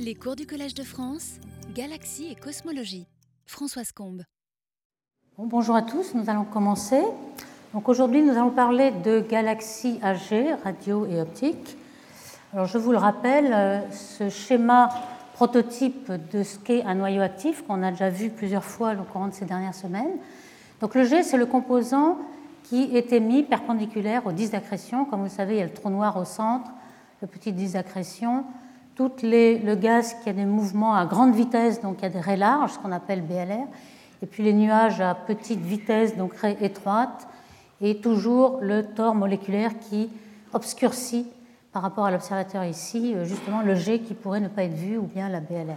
Les cours du Collège de France, Galaxie et Cosmologie. Françoise Combe. bonjour à tous, nous allons commencer. Donc aujourd'hui, nous allons parler de galaxies AG, radio et optique. Alors je vous le rappelle, euh, ce schéma prototype de ce qu'est un noyau actif qu'on a déjà vu plusieurs fois au cours de ces dernières semaines. Donc le G, c'est le composant qui est émis perpendiculaire au disque d'accrétion. Comme vous le savez, il y a le trou noir au centre, le petit disque d'accrétion, tout le gaz qui a des mouvements à grande vitesse, donc il y a des raies larges, ce qu'on appelle BLR, et puis les nuages à petite vitesse, donc raies étroites, et toujours le tore moléculaire qui obscurcit par rapport à l'observateur ici, euh, justement le G qui pourrait ne pas être vu, ou bien la BLR.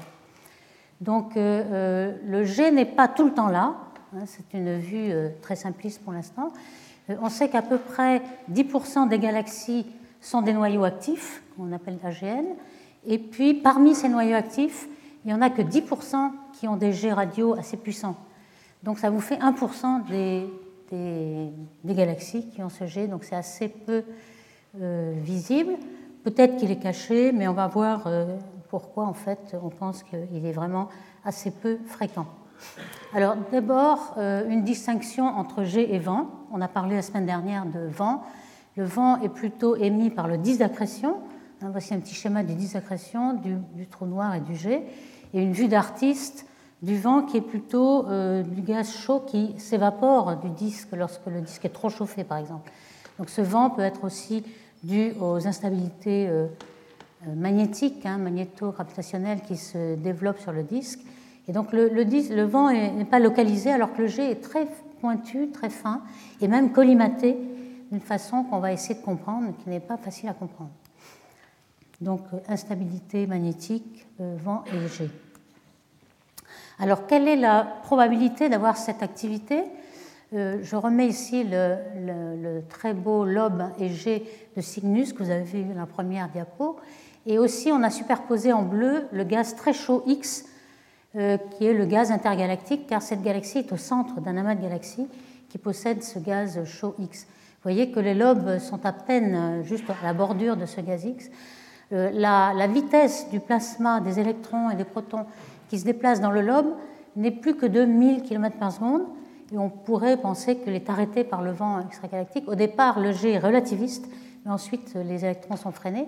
Donc euh, euh, le G n'est pas tout le temps là, hein, c'est une vue très simpliste pour l'instant. on sait qu'à peu près 10% des galaxies sont des noyaux actifs, qu'on appelle AGN, et puis, parmi ces noyaux actifs, il n'y en a que 10% qui ont des jets radio assez puissants. Donc, ça vous fait 1% des, galaxies qui ont ce jet, donc c'est assez peu euh, visible. Peut-être qu'il est caché, mais on va voir euh, pourquoi, en fait, on pense qu'il est vraiment assez peu fréquent. Alors, d'abord, euh, une distinction entre jet et vent. On a parlé la semaine dernière de vent. Le vent est plutôt émis par le disque d'accrétion, voici un petit schéma du disaccrétion, du, du, trou noir et du jet, et une vue d'artiste du vent qui est plutôt euh, du gaz chaud qui s'évapore du disque lorsque le disque est trop chauffé, par exemple. Donc ce vent peut être aussi dû aux instabilités euh, euh, magnétiques, hein, magnéto-gravitationnelles qui se développent sur le disque. Et donc le, le, vent n'est pas localisé alors que le jet est très pointu, très fin, et même collimaté d'une façon qu'on va essayer de comprendre, qui n'est pas facile à comprendre donc euh, instabilité magnétique, euh, vent et léger. Alors, quelle est la probabilité d'avoir cette activité? Euh, Je remets ici le, très beau lobe EG de Cygnus que vous avez vu dans la première diapo. Et aussi, on a superposé en bleu le gaz très chaud X, qui est le gaz intergalactique, car cette galaxie est au centre d'un amas de galaxies qui possède ce gaz chaud X. Vous voyez que les lobes sont à peine juste à la bordure de ce gaz X. Euh, la, vitesse du plasma des électrons et des protons qui se déplacent dans le lobe n'est plus que de 1000 km par seconde. Et on pourrait penser qu'elle est arrêtée par le vent extragalactique. Au départ, le G est relativiste, mais ensuite les électrons sont freinés.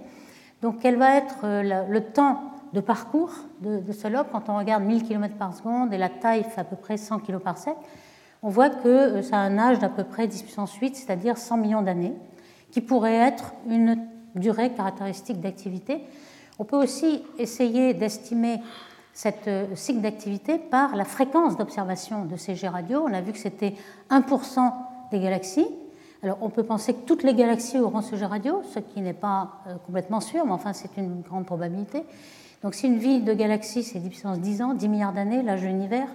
Donc, quel va être euh, le temps de parcours de, ce lobe quand on regarde 1000 km par seconde et la taille fait à peu près 100 kg par sec On voit que euh, ça a un âge d'à peu près 10 puissance 8, c'est-à-dire 100 millions d'années, qui pourrait être une durée caractéristique d'activité. On peut aussi essayer d'estimer cette euh, cycle d'activité par la fréquence d'observation de ces jets radio. On a vu que c'était 1% des galaxies. Alors on peut penser que toutes les galaxies auront ce jet radio, ce qui n'est pas euh, complètement sûr, mais enfin c'est une grande probabilité. Donc si une vie de galaxie c'est 10 puissance 10 ans, 10 milliards d'années, l'âge de l'univers,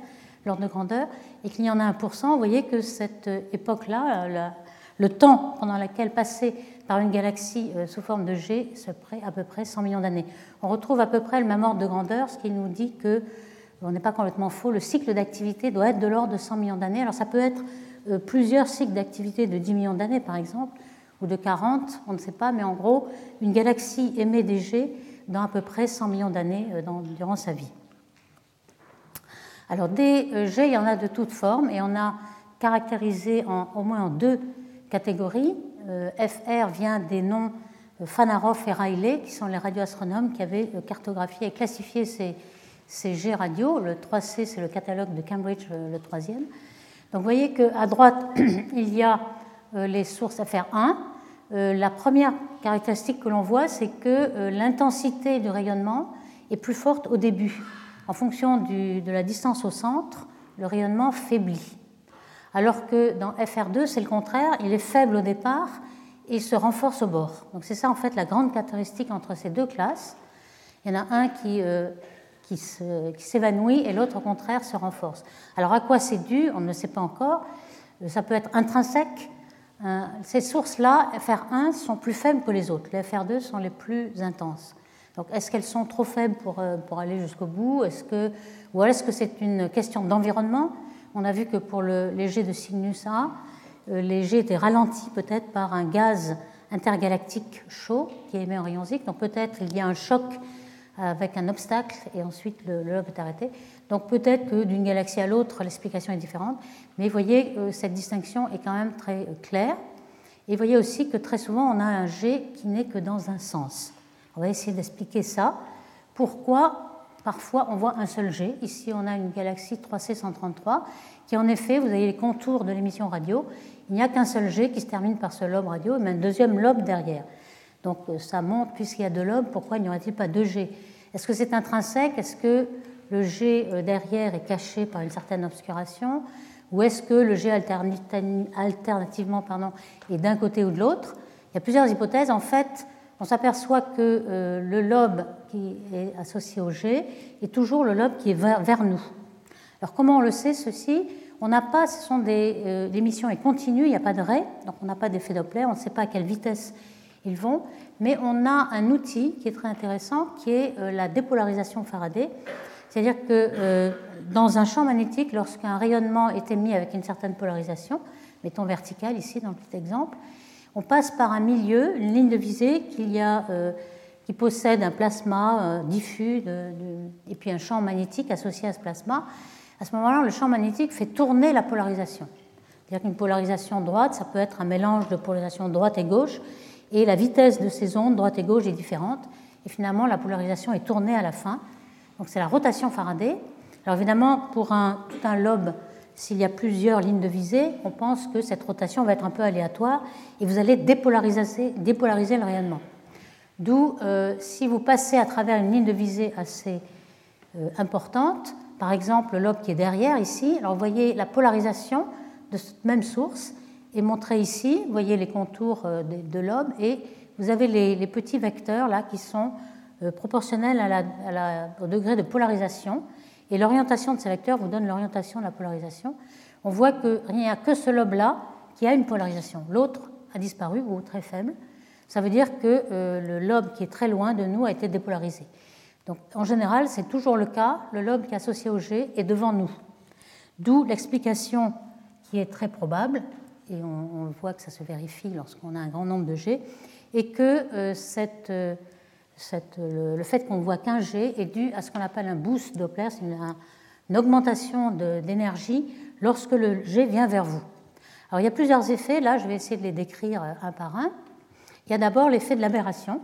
l'ordre de grandeur, et qu'il y en a 1%, vous voyez que cette euh, époque-là, le temps pendant lequel passer par une galaxie euh, sous forme de G à peu près 100 millions d'années. On retrouve à peu près le même ordre de grandeur, ce qui nous dit que on n'est pas complètement faux, le cycle d'activité doit être de l'ordre de 100 millions d'années. Alors ça peut être euh, plusieurs cycles d'activité de 10 millions d'années, par exemple, ou de 40, on ne sait pas, mais en gros, une galaxie émet des G dans à peu près 100 millions d'années euh, durant sa vie. Alors des G, il y en a de toutes formes, et on a caractérisé au moins en deux catégories. Euh, FR vient des noms euh, Fanarov et Riley, qui sont les radioastronomes qui avaient euh, cartographié et classifié ces, ces G radio. Le 3C, c'est le catalogue de Cambridge, le troisième. Donc vous voyez qu'à droite, il y a les sources FR1. La première caractéristique que l'on voit, c'est que l'intensité du rayonnement est plus forte au début. En fonction de la distance au centre, le rayonnement faiblit alors que dans FR2, c'est le contraire, il est faible au départ et se renforce au bord. Donc c'est ça en fait la grande caractéristique entre ces deux classes. Il y en a un qui, euh, qui s'évanouit et l'autre au contraire se renforce. Alors à quoi c'est dû On ne sait pas encore. Euh, ça peut être intrinsèque. Euh, ces sources-là, FR1, sont plus faibles que les autres. Les FR2 sont les plus intenses. Donc est-ce qu'elles sont trop faibles pour, pour aller jusqu'au bout? Est-ce que, Ou est-ce que c'est une question d'environnement? On a vu que pour le, les jets de Cygnus A, euh, les jets étaient ralentis peut-être par un gaz intergalactique chaud qui émet en rayons X. Donc peut-être il y a un choc avec un obstacle et ensuite le, lobe est arrêté. Donc peut-être que d'une galaxie à l'autre, l'explication est différente, mais vous voyez, cette distinction est quand même très claire. Et vous voyez aussi que très souvent, on a un G qui n'est que dans un sens. On va essayer d'expliquer ça. Pourquoi parfois on voit un seul G Ici, on a une galaxie 3C133 qui, en effet, vous avez les contours de l'émission radio. Il n'y a qu'un seul G qui se termine par ce lobe radio, mais un deuxième lobe derrière. Donc euh, ça montre, puisqu'il y a deux lobes, pourquoi n'y aurait-il pas deux G? Est-ce que c'est intrinsèque? Est-ce que le G euh, derrière est caché par une certaine obscuration? Ou est-ce que le G alternativement est d'un côté ou de l'autre? Il y a plusieurs hypothèses. En fait, on s'aperçoit que euh, le lobe qui est associé au G est toujours le lobe qui est vers, nous. Alors comment on le sait ceci? On n'a pas, ce sont des l'émission est continue, il n'y a pas de ray, donc on n'a pas d'effet Doppler, on ne sait pas à quelle vitesse ils vont. Mais on a un outil qui est très intéressant, qui est euh, la dépolarisation Faraday. C'est-à-dire que euh, dans un champ magnétique, lorsqu'un rayonnement est émis avec une certaine polarisation, mettons verticale ici dans le petit exemple, on passe par un milieu, une ligne de visée y a, euh, qui possède un plasma diffus et puis un champ magnétique associé à ce plasma. À ce moment-là, le champ magnétique fait tourner la polarisation. C'est-à-dire qu'une polarisation droite, ça peut être un mélange de polarisation droite et gauche, et la vitesse de ces ondes, droite et gauche, est différente. Et finalement, la polarisation est tournée à la fin. Donc c'est la rotation Faraday. Alors évidemment, pour un, tout un lobe, s'il y a plusieurs lignes de visée, on pense que cette rotation va être un peu aléatoire et vous allez dépolariser, le rayonnement. D'où, euh, si vous passez à travers une ligne de visée assez euh, importante, par exemple le lobe qui est derrière ici, alors vous voyez la polarisation de cette même source, est montré ici. Vous voyez les contours euh, de l'homme et vous avez les, petits vecteurs là qui sont proportionnels au degré de polarisation. Et l'orientation de ces vecteurs vous donne l'orientation de la polarisation. On voit qu'il n'y a que ce lobe-là qui a une polarisation. L'autre a disparu ou très faible. Ça veut dire que euh, le lobe qui est très loin de nous a été dépolarisé. Donc, en général, c'est toujours le cas. Le lobe qui est associé au G est devant nous. D'où l'explication qui est très probable et on, voit que ça se vérifie lorsqu'on a un grand nombre de G, et que euh, cette, euh, le, fait qu'on voit qu'un G est dû à ce qu'on appelle un boost Doppler, c'est une, augmentation d'énergie lorsque le G vient vers vous. Alors il y a plusieurs effets, là je vais essayer de les décrire euh, un par un. Il y a d'abord l'effet de l'aberration,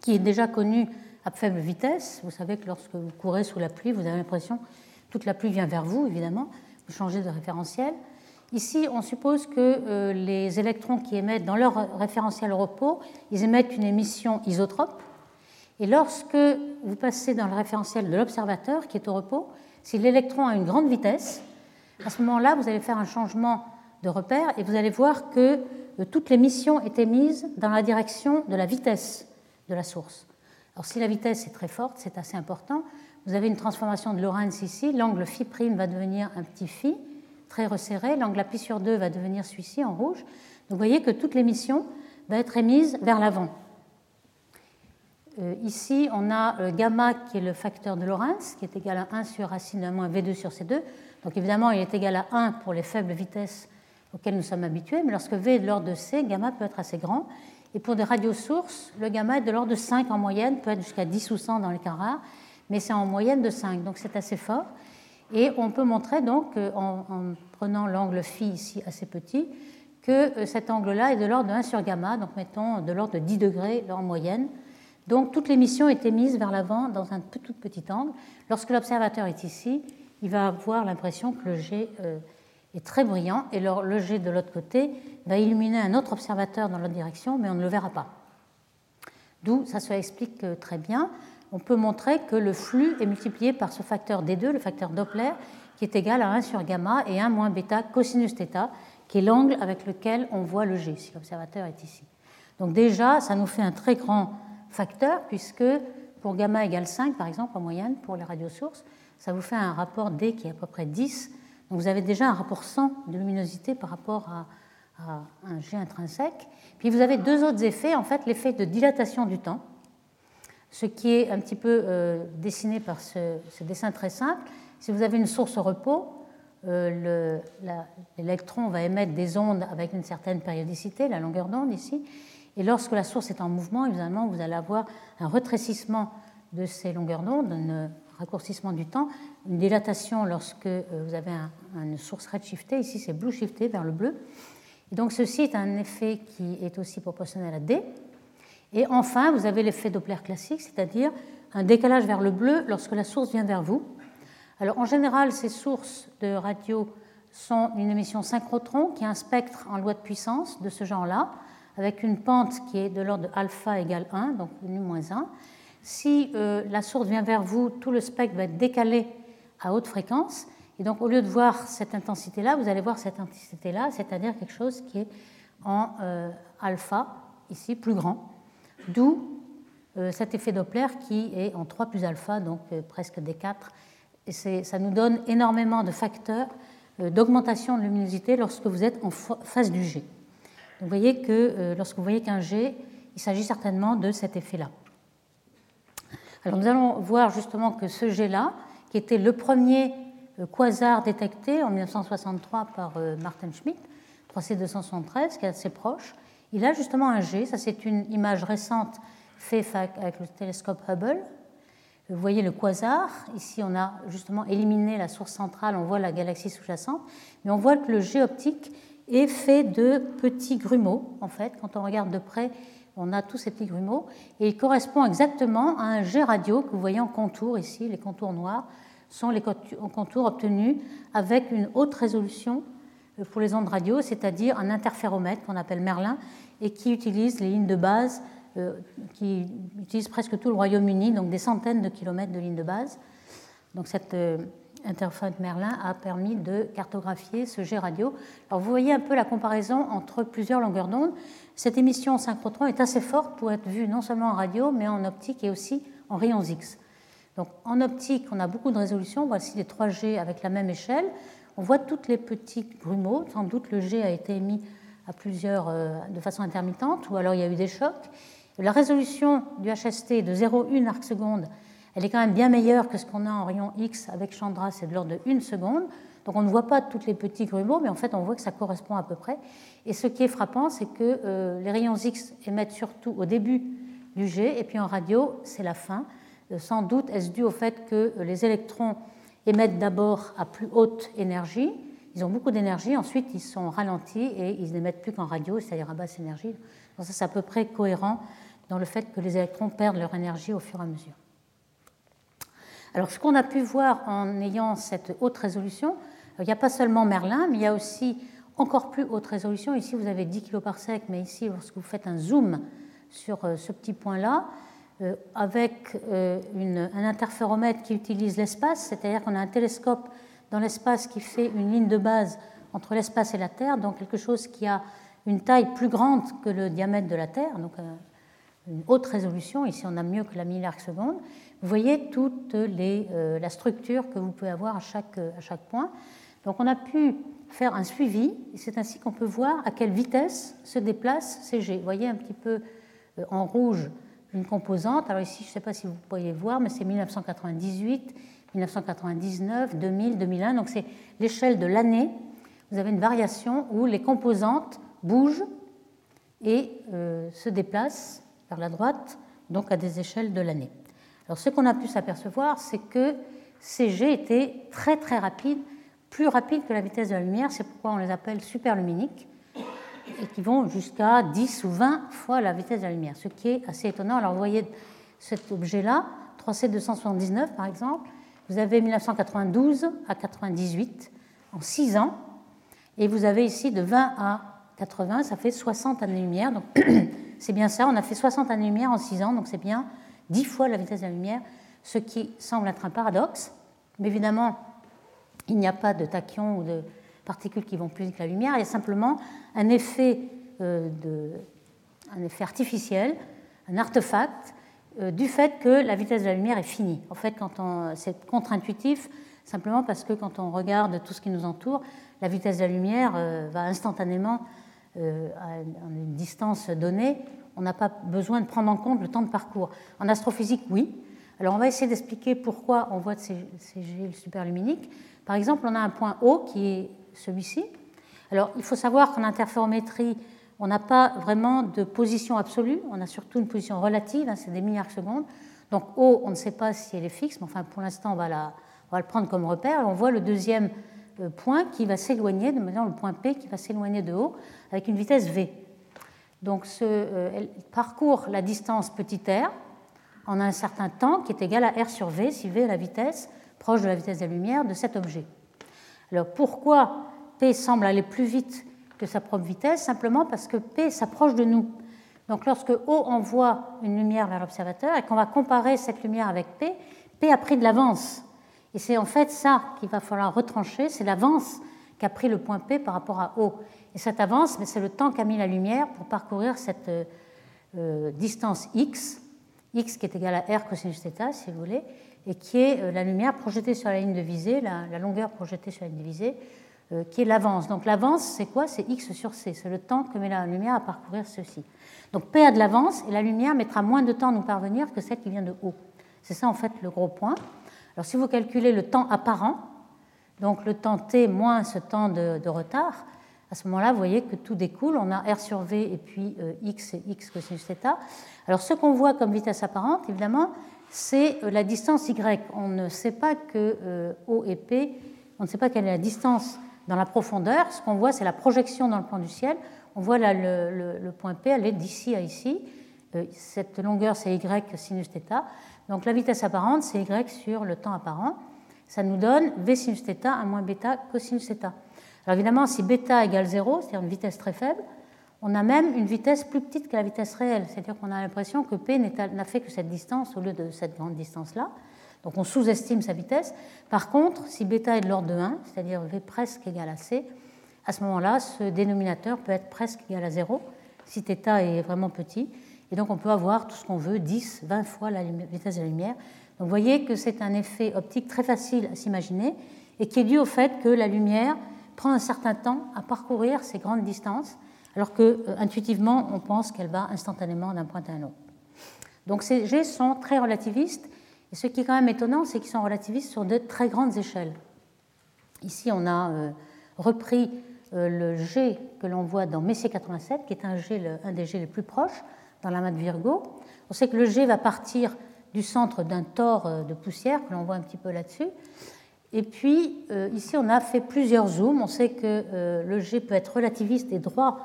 qui est déjà connu à faible vitesse. Vous savez que lorsque vous courez sous la pluie, vous avez l'impression que toute la pluie vient vers vous, évidemment. Vous changez de référentiel. Ici, on suppose que euh, les électrons qui émettent dans leur référentiel repos, ils émettent une émission isotrope. Et lorsque vous passez dans le référentiel de l'observateur qui est au repos, si l'électron a une grande vitesse, à ce moment-là, vous allez faire un changement de repère et vous allez voir que euh, toute l'émission est émise dans la direction de la vitesse de la source. Alors si la vitesse est très forte, c'est assez important. Vous avez une transformation de Lorentz ici, l'angle phi' va devenir un petit phi, très resserré. L'angle pi sur 2 va devenir celui-ci en rouge. Donc vous voyez que toute l'émission va être émise vers l'avant. Euh, ici, on a euh, gamma qui est le facteur de Lorentz, qui est égal à 1 sur racine de moins V2 sur C2. Donc évidemment, il est égal à 1 pour les faibles vitesses auxquelles nous sommes habitués, mais lorsque V est de l'ordre de C, gamma peut être assez grand. Et pour des radiosources, le gamma est de l'ordre de 5 en moyenne, peut être jusqu'à 10 ou 100 dans les cas rares, mais c'est en moyenne de 5, donc c'est assez fort. Et on peut montrer donc, en, prenant l'angle phi ici assez petit, que euh, cet angle-là est de l'ordre de 1 sur gamma, donc mettons de l'ordre de 10 degrés en moyenne. Donc toute l'émission est émise vers l'avant dans un tout petit angle. Lorsque l'observateur est ici, il va avoir l'impression que le G euh, est très brillant, et le G de l'autre côté va illuminer un autre observateur dans l'autre direction, mais on ne le verra pas. D'où ça se explique euh, très bien on peut montrer que le flux est multiplié par ce facteur D2, le facteur Doppler, qui est égal à 1 sur gamma et 1 moins bêta cosinus θ, qui est l'angle avec lequel on voit le G, si l'observateur est ici. Donc déjà, ça nous fait un très grand facteur, puisque pour gamma égale 5, par exemple, en moyenne, pour les radiosources, ça vous fait un rapport D qui est à peu près 10. Donc vous avez déjà un rapport 100 de luminosité par rapport à, à un G intrinsèque. Puis vous avez deux autres effets, en fait, l'effet de dilatation du temps, ce qui est un petit peu euh, dessiné par ce, dessin très simple. Si vous avez une source au repos, euh, l'électron va émettre des ondes avec une certaine périodicité, la longueur d'onde ici, et lorsque la source est en mouvement, évidemment, vous allez avoir un retrécissement de ces longueurs d'onde, un raccourcissement du temps, une dilatation lorsque euh, vous avez une source redshiftée, ici c'est blue shifté vers le bleu. Et donc ceci est un effet qui est aussi proportionnel à D. Et enfin, vous avez l'effet Doppler classique, c'est-à-dire un décalage vers le bleu lorsque la source vient vers vous. Alors en général, ces sources de radio sont une émission synchrotron qui a un spectre en loi de puissance de ce genre-là, avec une pente qui est de l'ordre alpha égale 1, donc nu moins 1. Si euh, la source vient vers vous, tout le spectre va être décalé à haute fréquence. Et donc, au lieu de voir cette intensité-là, vous allez voir cette intensité-là, c'est-à-dire quelque chose qui est en euh, alpha, ici, plus grand. D'où euh, cet effet Doppler qui est en 3 plus alpha, donc presque D4. Et ça nous donne énormément de facteurs d'augmentation de luminosité lorsque vous êtes en phase du G. vous voyez que lorsque vous voyez qu'un G, il s'agit certainement de cet effet-là. Alors nous allons voir justement que ce jet-là, qui était le premier euh, quasar détecté en 1963 par euh, Martin Schmidt, 3C273, qui est assez proche, il a justement un jet. Ça, c'est une image récente faite avec le télescope Hubble. Vous voyez le quasar. Ici, on a justement éliminé la source centrale, on voit la galaxie sous-jacente, mais on voit que le jet optique est fait de petits grumeaux, en fait. Quand on regarde de près, on a tous ces petits grumeaux, et il correspond exactement à un jet radio que vous voyez en contour ici, les contours noirs sont les contours obtenus avec une haute résolution pour les ondes radio, c'est-à-dire un interféromètre qu'on appelle Merlin, et qui utilise les lignes de base, euh, qui utilise presque tout le Royaume-Uni, donc des centaines de kilomètres de lignes de base. Donc cette euh, interféromètre Merlin a permis de cartographier ce jet radio. Alors vous voyez un peu la comparaison entre plusieurs longueurs d'onde. Cette émission synchrotron est assez forte pour être vue non seulement en radio, mais en optique et aussi en rayons X. Donc, en optique, on a beaucoup de résolution. Voici les 3G avec la même échelle. On voit tous les petits grumeaux. Sans doute, le G a été émis à plusieurs, euh, de façon intermittente, ou alors il y a eu des chocs. La résolution du HST de 0,1 arc seconde, elle est quand même bien meilleure que ce qu'on a en rayon X avec Chandra, c'est de l'ordre de 1 seconde. Donc on ne voit pas tous les petits grumeaux, mais en fait on voit que ça correspond à peu près. Et ce qui est frappant, c'est que euh, les rayons X émettent surtout au début du jet, et puis en radio, c'est la fin. Euh, sans doute est-ce dû au fait que les électrons émettent d'abord à plus haute énergie, ils ont beaucoup d'énergie, ensuite ils sont ralentis et ils n'émettent plus qu'en radio, c'est-à-dire à basse énergie. Donc ça c'est à peu près cohérent dans le fait que les électrons perdent leur énergie au fur et à mesure. Alors ce qu'on a pu voir en ayant cette haute résolution, il n'y a pas seulement Merlin, mais il y a aussi encore plus haute résolution. Ici, vous avez 10 kg par sec, mais ici, lorsque vous faites un zoom sur euh, ce petit point-là, euh, avec euh, un interféromètre qui utilise l'espace, c'est-à-dire qu'on a un télescope dans l'espace qui fait une ligne de base entre l'espace et la Terre, donc quelque chose qui a une taille plus grande que le diamètre de la Terre, donc une haute résolution. Ici, on a mieux que la milliarde seconde. Vous voyez toute la structure que vous pouvez avoir à chaque, point. Donc on a pu faire un suivi, et c'est ainsi qu'on peut voir à quelle vitesse se déplace CG. Vous voyez un petit peu euh, en rouge une composante. Alors ici, je ne sais pas si vous pourriez voir, mais c'est 1998, 1999, 2000, 2001. Donc c'est l'échelle de l'année. Vous avez une variation où les composantes bougent et euh, se déplacent vers la droite, donc à des échelles de l'année. Alors ce qu'on a pu s'apercevoir, c'est que CG était très très rapide plus rapides que la vitesse de la lumière, c'est pourquoi on les appelle superluminiques, et qui vont jusqu'à 10 ou 20 fois la vitesse de la lumière, ce qui est assez étonnant. Alors vous voyez cet objet-là, 3C279 par exemple, vous avez 1992 à 98 en 6 ans, et vous avez ici de 20 à 80, ça fait 60 années-lumière, donc c'est bien ça, on a fait 60 années-lumière en 6 ans, donc c'est bien 10 fois la vitesse de la lumière, ce qui semble être un paradoxe, mais évidemment, il n'y a pas de tachyons ou de particules qui vont plus vite que la lumière, il y a simplement un effet, euh, de, un effet artificiel, un artefact, euh, du fait que la vitesse de la lumière est finie. En fait, quand on, c'est contre-intuitif, simplement parce que quand on regarde tout ce qui nous entoure, la vitesse de la lumière euh, va instantanément à une distance donnée. On n'a pas besoin de prendre en compte le temps de parcours. En astrophysique, oui. Alors on va essayer d'expliquer pourquoi on voit ces, ces superluminiques. Par exemple, on a un point haut qui est celui-ci. Alors, il faut savoir qu'en interférométrie, on n'a pas vraiment de position absolue, on a surtout une position relative, hein, c'est des milliards de secondes. Donc O, on ne sait pas si elle est fixe, mais enfin pour l'instant on, va le prendre comme repère. On voit le deuxième euh, point qui va s'éloigner, de le point P qui va s'éloigner de O avec une vitesse V. Donc euh, elle parcourt la distance petit r en un certain temps qui est égal à r sur v, si v est la vitesse proche de la vitesse de la lumière de cet objet. Alors pourquoi P semble aller plus vite que sa propre vitesse Simplement parce que P s'approche de nous. Donc lorsque O envoie une lumière vers l'observateur et qu'on va comparer cette lumière avec P, P a pris de l'avance. Et c'est en fait ça qu'il va falloir retrancher, c'est l'avance qu'a pris le point P par rapport à O. Et cette avance, c'est le temps qu'a mis la lumière pour parcourir cette euh, euh, distance x, x qui est égal à r cosinus θ, si vous voulez, et qui est euh, la lumière projetée sur la ligne de visée, la, longueur projetée sur la ligne de visée, qui est l'avance. Donc l'avance, c'est quoi? C'est x sur c, c'est le temps que met la lumière à parcourir ceci. Donc P a de l'avance et la lumière mettra moins de temps à nous parvenir que celle qui vient de haut. C'est ça en fait le gros point. Alors si vous calculez le temps apparent, donc le temps t moins ce temps de retard, à ce moment-là, vous voyez que tout découle. On a R sur V et puis euh, X et X cosinus θ. Alors, ce qu'on voit comme vitesse apparente, évidemment, c'est euh, la distance Y. On ne sait pas que euh, O et P, on ne sait pas quelle est la distance dans la profondeur. Ce qu'on voit, c'est la projection dans le plan du ciel. On voit là le, point P, elle est d'ici à ici. Cette longueur, c'est Y sinus θ. Donc, la vitesse apparente, c'est Y sur le temps apparent. Ça nous donne V sinus θ à moins bêta cosinus θ. Alors évidemment, si bêta égale 0, c'est-à-dire une vitesse très faible, on a même une vitesse plus petite que la vitesse réelle. C'est-à-dire qu'on a l'impression que P n'a fait que cette distance au lieu de cette grande distance-là. Donc on sous-estime sa vitesse. Par contre, si bêta est de l'ordre de 1, c'est-à-dire V presque égal à C, à ce moment-là, ce dénominateur peut être presque égal à 0 si θ est vraiment petit. Et donc on peut avoir tout ce qu'on veut, 10, 20 fois la vitesse de la lumière. Donc vous voyez que c'est un effet optique très facile à s'imaginer et qui est dû au fait que la lumière prend un certain temps à parcourir ces grandes distances, alors que euh, intuitivement on pense qu'elle va instantanément d'un point à un autre. Donc ces G sont très relativistes, et ce qui est quand même étonnant, c'est qu'ils sont relativistes sur de très grandes échelles. Ici, on a euh, repris euh, le G que l'on voit dans Messier 87, qui est un, G, un des G les plus proches dans la main de Virgo. On sait que le G va partir du centre d'un tore de poussière, que l'on voit un petit peu là-dessus, et puis, ici, on a fait plusieurs zooms. On sait que le G peut être relativiste et droit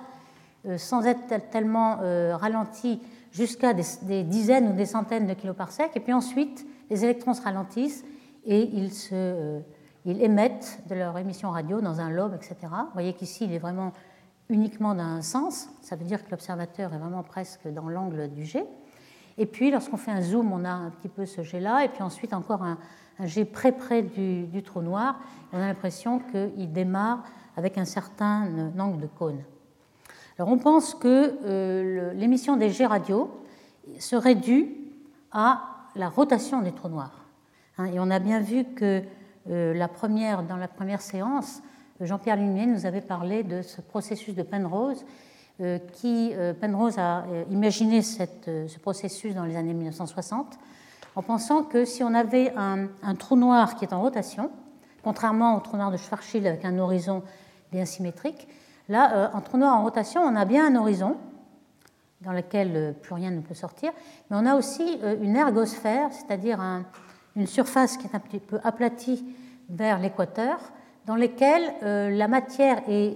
sans être tellement ralenti jusqu'à des, dizaines ou des centaines de kiloparsecs. Et puis ensuite, les électrons se ralentissent et ils, ils émettent de leur émission radio dans un lobe, etc. Vous voyez qu'ici, il est vraiment uniquement d'un sens. Ça veut dire que l'observateur est vraiment presque dans l'angle du G. Et puis, lorsqu'on fait un zoom, on a un petit peu ce G-là. Et puis ensuite, encore un, jet près près du, trou noir, on a l'impression qu'il démarre avec un certain angle de cône. On pense que euh, l'émission des jets radio serait due à la rotation des trous noirs. Hein, et on a bien vu que euh, dans la première séance, Jean-Pierre Lumier nous avait parlé de ce processus de Penrose, euh, qui Penrose a imaginé ce processus dans les années 1960 en pensant que si on avait un, trou noir qui est en rotation, contrairement au trou noir de Schwarzschild avec un horizon bien symétrique, là, euh, un trou noir en rotation, on a bien un horizon dans lequel euh, plus rien ne peut sortir, mais on a aussi euh, une ergosphère, c'est-à-dire une surface qui est un petit peu aplatie vers l'équateur, dans laquelle la matière est,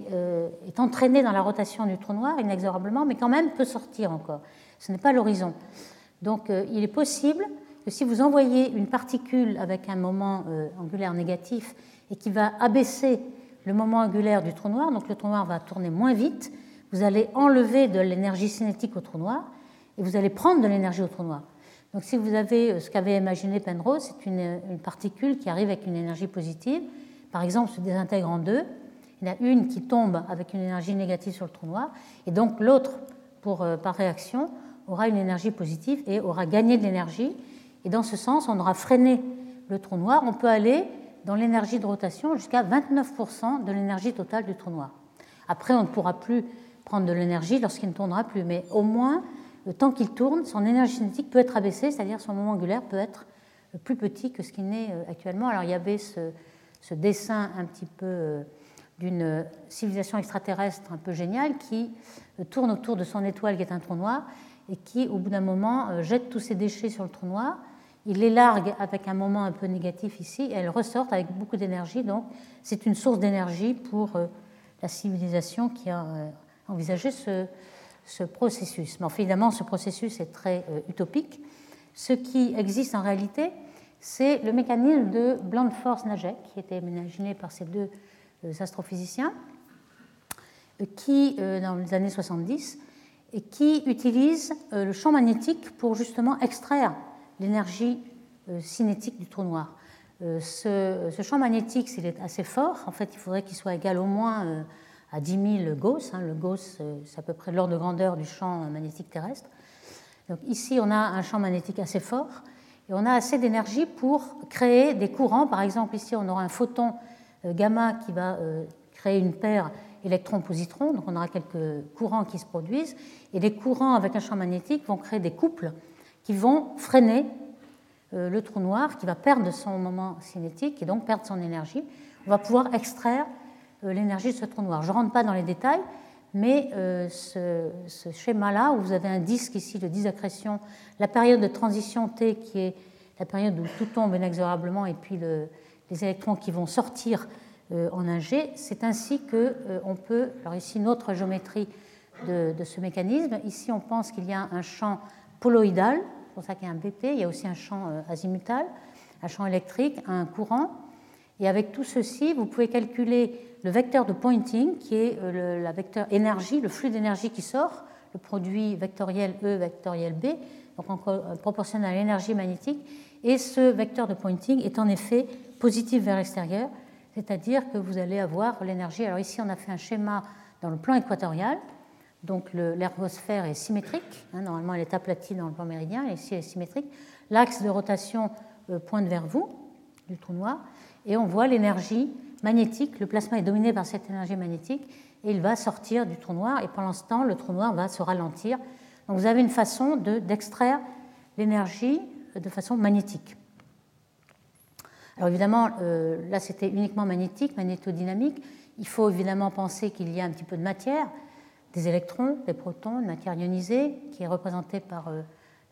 entraînée dans la rotation du trou noir inexorablement, mais quand même peut sortir encore. Ce n'est pas l'horizon. Donc il est possible que si vous envoyez une particule avec un moment euh, angulaire négatif et qui va abaisser le moment angulaire du trou noir, donc le trou noir va tourner moins vite, vous allez enlever de l'énergie cinétique au trou noir et vous allez prendre de l'énergie au trou noir. Donc si vous avez euh, ce qu'avait imaginé Penrose, c'est une, une, particule qui arrive avec une énergie positive, par exemple se désintègre en deux, il y en a une qui tombe avec une énergie négative sur le trou noir, et donc l'autre, euh, par réaction, aura une énergie positive et aura gagné de l'énergie, et dans ce sens, on aura freiné le trou noir. On peut aller dans l'énergie de rotation jusqu'à 29% de l'énergie totale du trou noir. Après, on ne pourra plus prendre de l'énergie lorsqu'il ne tournera plus, mais au moins, le temps qu'il tourne, son énergie cinétique peut être abaissée, c'est-à-dire son moment angulaire peut être plus petit que ce qu'il n'est euh, actuellement. Alors il y avait ce, dessin un petit peu euh, d'une civilisation extraterrestre un peu géniale qui euh, tourne autour de son étoile qui est un trou noir et qui, au bout d'un moment, jette tous ses déchets sur le trou noir il les largue avec un moment un peu négatif ici, et elles ressortent avec beaucoup d'énergie. Donc, c'est une source d'énergie pour la civilisation qui a envisagé ce, ce processus. Mais évidemment, ce processus est très utopique. Ce qui existe en réalité, c'est le mécanisme de Blandfors-Najet, qui était imaginé par ces deux astrophysiciens, qui, dans les années 70, et qui utilise euh, le champ magnétique pour justement extraire l'énergie euh, cinétique du trou noir. Euh, ce, champ magnétique, s'il est assez fort, en fait, il faudrait qu'il soit égal au moins à 10 000 Gauss. Hein. Le Gauss, c'est à peu près l'ordre de grandeur du champ magnétique terrestre. Donc ici, on a un champ magnétique assez fort et on a assez d'énergie pour créer des courants. Par exemple, ici, on aura un photon gamma qui va créer une paire électrons-positrons, donc on aura quelques courants qui se produisent, et les courants avec un champ magnétique vont créer des couples qui vont freiner euh, le trou noir, qui va perdre son moment cinétique et donc perdre son énergie. On va pouvoir extraire euh, l'énergie de ce trou noir. Je ne rentre pas dans les détails, mais euh, ce, schéma-là, où vous avez un disque ici, le disque d'accrétion, la période de transition T, qui est la période où tout tombe inexorablement, et puis les électrons qui vont sortir en un G. C'est ainsi qu'on peut, alors ici notre géométrie de, ce mécanisme, ici on pense qu'il y a un champ poloïdal, pour ça qu'il y a un BP, il y a aussi un champ euh, azimutal, un champ électrique, un courant. Et avec tout ceci, vous pouvez calculer le vecteur de pointing, qui est le la vecteur énergie, le flux d'énergie qui sort, le produit vectoriel E, vectoriel B, donc en proportionnel à l'énergie magnétique. Et ce vecteur de pointing est en effet positif vers l'extérieur, c'est-à-dire que vous allez avoir l'énergie. Alors ici, on a fait un schéma dans le plan équatorial, donc l'ergosphère est symétrique, hein, normalement elle est aplatie dans le plan méridien, ici elle est symétrique. L'axe de rotation euh, pointe vers vous, du trou noir, et on voit l'énergie magnétique, le plasma est dominé par cette énergie magnétique, et il va sortir du trou noir, et pendant ce temps, le trou noir va se ralentir. Donc vous avez une façon d'extraire l'énergie de façon magnétique. Alors évidemment, euh, là c'était uniquement magnétique, magnétodynamique. Il faut évidemment penser qu'il y a un petit peu de matière, des électrons, des protons, une matière ionisée qui est représentée par euh,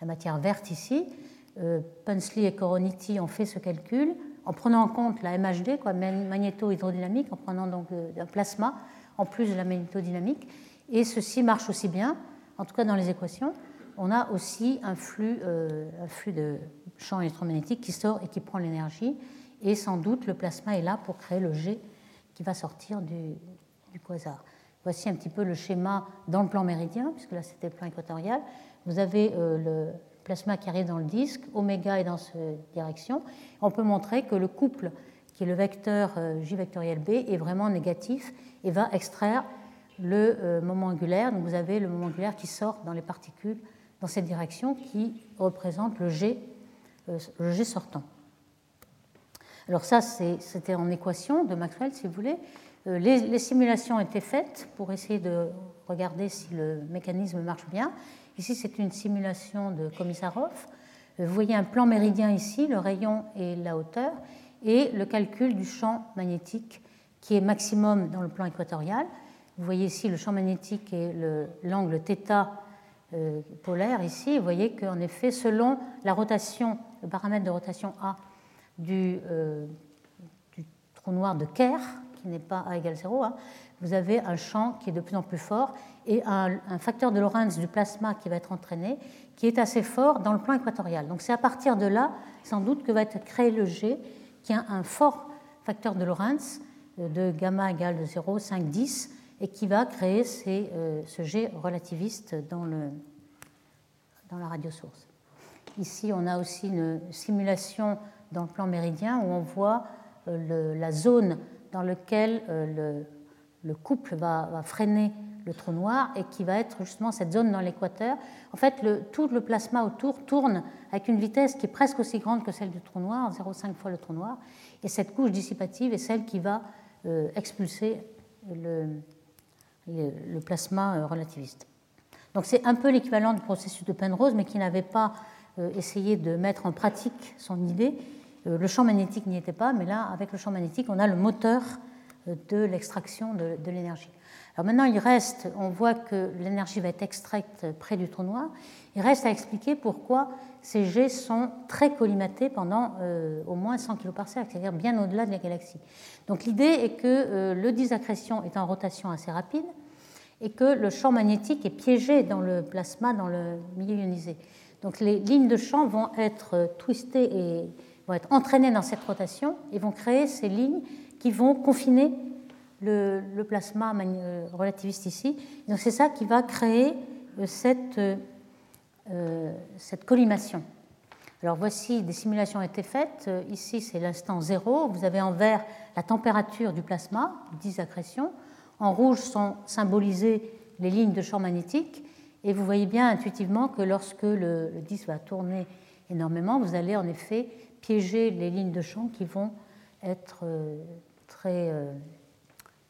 la matière verte ici. Euh, Punsley et Coroniti ont fait ce calcul en prenant en compte la MHD, quoi, magnéto-hydrodynamique, en prenant donc un plasma en plus de la magnétodynamique. Et ceci marche aussi bien, en tout cas dans les équations. On a aussi un flux, un flux de champ électromagnétique qui sort et qui prend l'énergie. Et sans doute, le plasma est là pour créer le jet qui va sortir du, quasar. Voici un petit peu le schéma dans le plan méridien, puisque là c'était le plan équatorial. Vous avez euh, le plasma qui arrive dans le disque, oméga est dans cette direction. On peut montrer que le couple, qui est le vecteur euh, J vectoriel B, est vraiment négatif et va extraire le euh, moment angulaire. Donc vous avez le moment angulaire qui sort dans les particules dans cette direction qui représente le G le jet sortant. Alors ça, c'était en équation de Maxwell, si vous voulez. Euh, les, simulations étaient faites pour essayer de regarder si le mécanisme marche bien. Ici, c'est une simulation de Komissarov. Euh, vous voyez un plan méridien ici, le rayon et la hauteur, et le calcul du champ magnétique qui est maximum dans le plan équatorial. Vous voyez ici le champ magnétique et l'angle θ polaire ici. Vous voyez qu'en effet, selon la rotation le paramètre de rotation A euh, du, trou noir de Kerr, qui n'est pas A égale 0, hein, vous avez un champ qui est de plus en plus fort et un, facteur de Lorentz du plasma qui va être entraîné, qui est assez fort dans le plan équatorial. Donc c'est à partir de là, sans doute, que va être créé le G, qui a un fort facteur de Lorentz euh, de gamma égale de 0, 5, 10, et qui va créer euh, ce G relativiste dans, le, dans la radiosource. Ici, on a aussi une simulation dans le plan méridien où on voit euh, la zone dans laquelle euh, le, couple va, freiner le trou noir et qui va être justement cette zone dans l'équateur. En fait, tout le plasma autour tourne avec une vitesse qui est presque aussi grande que celle du trou noir, 0,5 fois le trou noir, et cette couche dissipative est celle qui va euh, expulser le, plasma relativiste. Donc c'est un peu l'équivalent du processus de Penrose, mais qui n'avait pas euh, essayer de mettre en pratique son idée. Euh, le champ magnétique n'y était pas, mais là, avec le champ magnétique, on a le moteur euh, de l'extraction de, l'énergie. Alors maintenant, il reste, on voit que l'énergie va être extraite près du trou noir, il reste à expliquer pourquoi ces jets sont très collimatés pendant euh, au moins 100 kg par c'est-à-dire bien au-delà de la galaxie. Donc l'idée est que le disaccrétion est en rotation assez rapide et que le champ magnétique est piégé dans le plasma, dans le milieu ionisé. Donc les lignes de champ vont être twistées et vont être entraînées dans cette rotation et vont créer ces lignes qui vont confiner le, plasma relativiste ici. Donc c'est ça qui va créer cette euh, cette collimation. Alors voici des simulations ont été faites. Euh, ici, c'est l'instant zéro. Vous avez en vert la température du plasma, 10 accrétions. En rouge sont symbolisées les lignes de champ magnétique. Et vous voyez bien intuitivement que lorsque le, disque va tourner énormément, vous allez en effet piéger les lignes de champ qui vont être euh, très,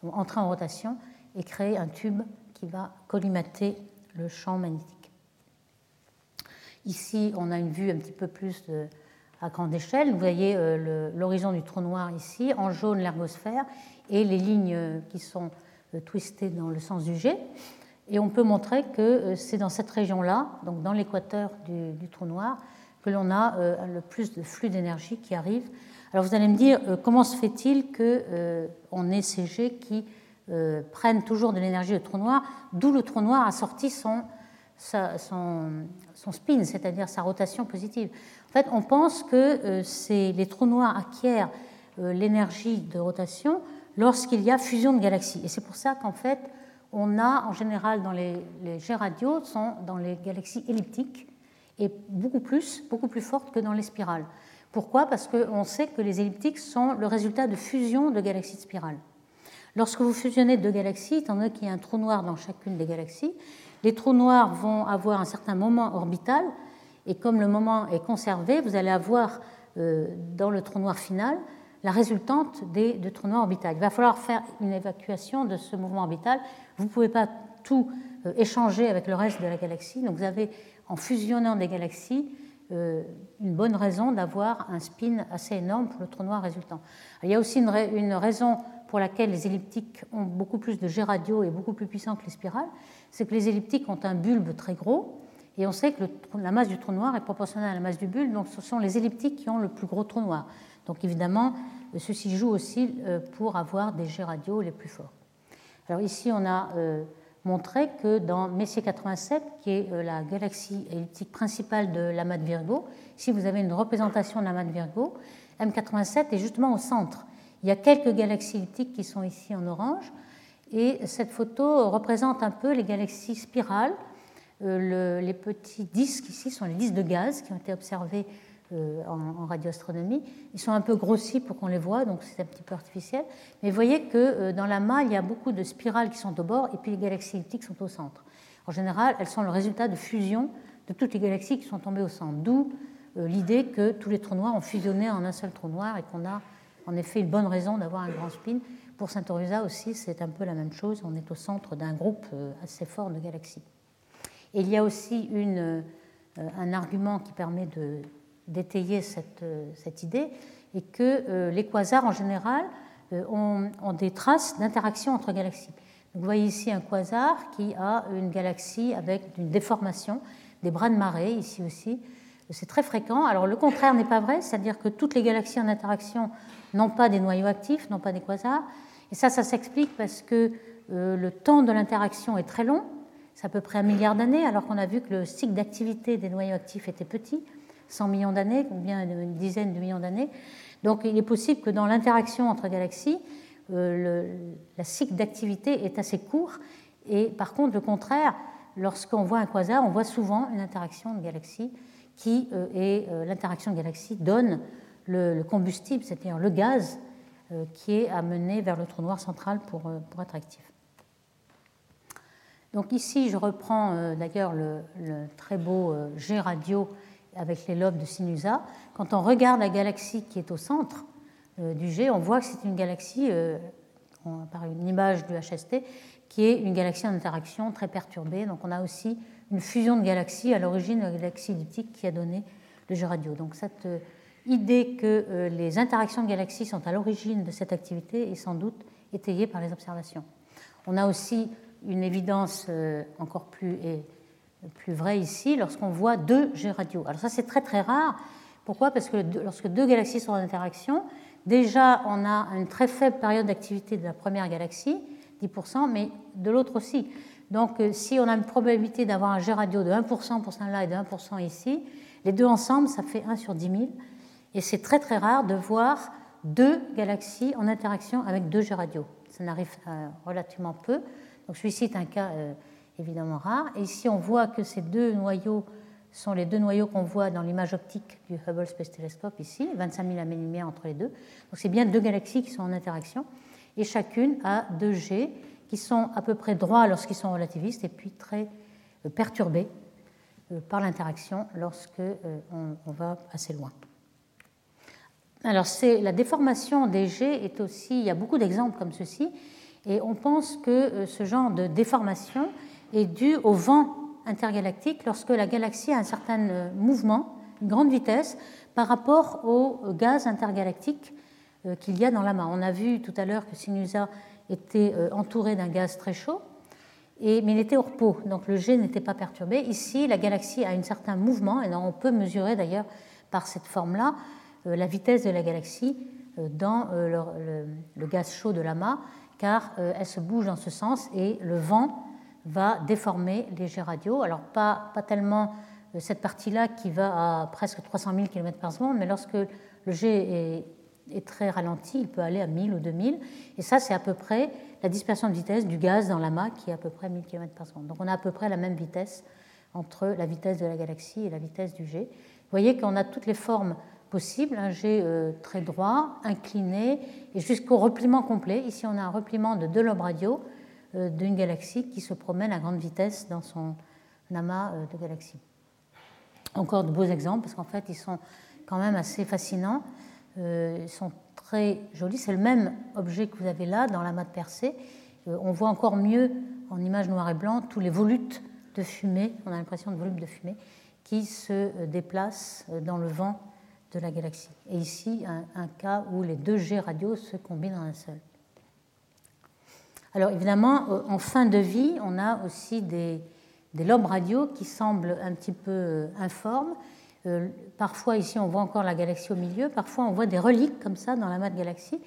entrer en rotation et créer un tube qui va collimater le champ magnétique. Ici, on a une vue un petit peu plus à grande échelle. Vous voyez euh, l'horizon du trou noir ici, en jaune l'ergosphère et les lignes qui sont euh, twistées dans le sens du jet. Et on peut montrer que euh, c'est dans cette région-là, donc dans l'équateur du, trou noir, que l'on a le plus de flux d'énergie qui arrive. Alors vous allez me dire, comment se fait-il qu'on ait ces jets qui prennent toujours de l'énergie au trou noir, d'où le trou noir a sorti son, spin, c'est-à-dire sa rotation positive. En fait, on pense que euh, les trous noirs acquièrent euh, l'énergie de rotation lorsqu'il y a fusion de galaxies. Et c'est pour ça qu'en fait, on a en général dans les, les jets radio sont dans les galaxies elliptiques et beaucoup plus, beaucoup plus fortes que dans les spirales. Pourquoi? Parce qu'on sait que les elliptiques sont le résultat de fusion de galaxies de spirale. Lorsque vous fusionnez deux galaxies, étant donné qu'il y a un trou noir dans chacune des galaxies, les trous noirs vont avoir un certain moment orbital, et comme le moment est conservé, vous allez avoir euh, dans le trou noir final la résultante des, de trous noirs orbitaux. Il va falloir faire une évacuation de ce mouvement orbital. Vous ne pouvez pas tout euh, échanger avec le reste de la galaxie. Donc vous avez, en fusionnant des galaxies, euh, une bonne raison d'avoir un spin assez énorme pour le trou noir résultant. il y a aussi une, raison pour laquelle les elliptiques ont beaucoup plus de G radio et beaucoup plus puissant que les spirales, c'est que les elliptiques ont un bulbe très gros, et on sait que la masse du trou noir est proportionnelle à la masse du bulbe, donc ce sont les elliptiques qui ont le plus gros trou noir. Donc évidemment, ceci joue aussi euh, pour avoir des G radio les plus forts. Alors ici, on a montré que dans Messier 87, qui est euh, la galaxie elliptique principale de l'amas de Virgo, ici vous avez une représentation de l'amas de Virgo, M87 est justement au centre. Il y a quelques galaxies elliptiques qui sont ici en orange. Et cette photo représente un peu les galaxies spirales. Euh, les petits disques ici sont les disques de gaz qui ont été observés en, radioastronomie. Ils sont un peu grossis pour qu'on les voit, donc c'est un petit peu artificiel. Mais vous voyez que euh, dans la main, il y a beaucoup de spirales qui sont au bord et puis les galaxies elliptiques sont au centre. En général, elles sont le résultat de fusion de toutes les galaxies qui sont tombées au centre. D'où l'idée que tous les trous noirs ont fusionné en un seul trou noir et qu'on a en effet une bonne raison d'avoir un grand spin. Pour Saint-Orusa aussi, c'est un peu la même chose. On est au centre d'un groupe euh, assez fort de galaxies. Et il y a aussi euh, un argument qui permet d'étayer cette, euh, cette, idée, et que les quasars en général ont, ont des traces d'interaction entre galaxies. vous voyez ici un quasar qui a une galaxie avec une déformation, des bras de marée ici aussi. C'est très fréquent. Alors le contraire n'est pas vrai, c'est-à-dire que toutes les galaxies en interaction non pas des noyaux actifs, non pas des quasars. Et ça, ça s'explique parce que euh, le temps de l'interaction est très long, c'est à peu près un milliard d'années, alors qu'on a vu que le cycle d'activité des noyaux actifs était petit, 100 millions d'années, ou bien une dizaine de millions d'années. Donc il est possible que dans l'interaction entre galaxies, euh, le, cycle d'activité est assez court. Et par contre, le contraire, lorsqu'on voit un quasar, on voit souvent une interaction de galaxies qui euh, et l'interaction de galaxies donne le, combustible, c'est-à-dire le gaz euh, qui est amené vers le trou noir central pour, euh, pour être actif. Donc ici, je reprends euh, d'ailleurs le, très beau G radio avec les lobes de Sinusa. Quand on regarde la galaxie qui est au centre du G, on voit que c'est une galaxie, par une image du HST, qui est une galaxie en interaction très perturbée. Donc on a aussi une fusion de galaxies à l'origine de la galaxie elliptique qui a donné le G radio. Donc cette idée que euh, les interactions de galaxies sont à l'origine de cette activité est sans doute étayée par les observations. On a aussi une évidence encore plus, plus vraie ici lorsqu'on voit deux G radio. Alors ça c'est très très rare. Pourquoi? Parce que lorsque deux galaxies sont en interaction, déjà on a une très faible période d'activité de la première galaxie, 10%, mais de l'autre aussi. Donc si on a une probabilité d'avoir un G radio de 1% pour celle-là et de 1% ici, les deux ensemble, ça fait 1 sur 10 000. Et c'est très très rare de voir deux galaxies en interaction avec deux G radio. Ça n'arrive euh, relativement peu. Donc celui-ci est un cas euh, évidemment rare. Et ici, on voit que ces deux noyaux sont les deux noyaux qu'on voit dans l'image optique du Hubble Space Telescope ici, 25 000 années-lumière entre les deux. Donc c'est bien deux galaxies qui sont en interaction. Et chacune a deux G qui sont à peu près droits lorsqu'ils sont relativistes et puis très euh, perturbés par l'interaction lorsque on va assez loin. Alors, c'est la déformation des G est aussi, il y a beaucoup d'exemples comme ceci, et on pense que euh, ce genre de déformation est dû au vent intergalactique lorsque la galaxie a un certain euh, mouvement, une grande vitesse, par rapport au gaz intergalactique euh, qu'il y a dans l'amas. On a vu tout à l'heure que Sinusa était entouré d'un gaz très chaud, mais il était au repos, donc le G n'était pas perturbé. Ici, la galaxie a un certain mouvement, et on peut mesurer d'ailleurs par cette forme-là euh, la vitesse de la galaxie euh, dans euh, le, gaz chaud de l'amas, car elle se bouge dans ce sens et le vent va déformer les jets radio. Alors pas, pas tellement cette partie-là qui va à presque 300 000 km par seconde, mais lorsque le jet est, très ralenti, il peut aller à 1000 ou 2000. Et ça, c'est à peu près la dispersion de vitesse du gaz dans l'amas qui est à peu près 1000 km par seconde. Donc on a à peu près la même vitesse entre la vitesse de la galaxie et la vitesse du jet. Vous voyez qu'on a toutes les formes possible, un jet euh, très droit, incliné, et jusqu'au repliement complet. Ici, on a un repliement de deux lobes radio euh, d'une galaxie qui se promène à grande vitesse dans son amas euh, de galaxies. Encore de beaux exemples, parce qu'en fait, ils sont quand même assez fascinants. Ils sont très jolis. C'est le même objet que vous avez là, dans l'amas de Persée. On voit encore mieux, en image noir et blanc, tous les volutes de fumée, on a l'impression de volutes de fumée, qui se déplacent dans le vent de la galaxie. Et ici, un, cas où les deux G radios se combinent en un seul. Alors évidemment, euh, en fin de vie, on a aussi des, lobes radio qui semblent un petit peu euh, informes. Euh, parfois, ici, on voit encore la galaxie au milieu. Parfois, on voit des reliques comme ça dans la de galaxie,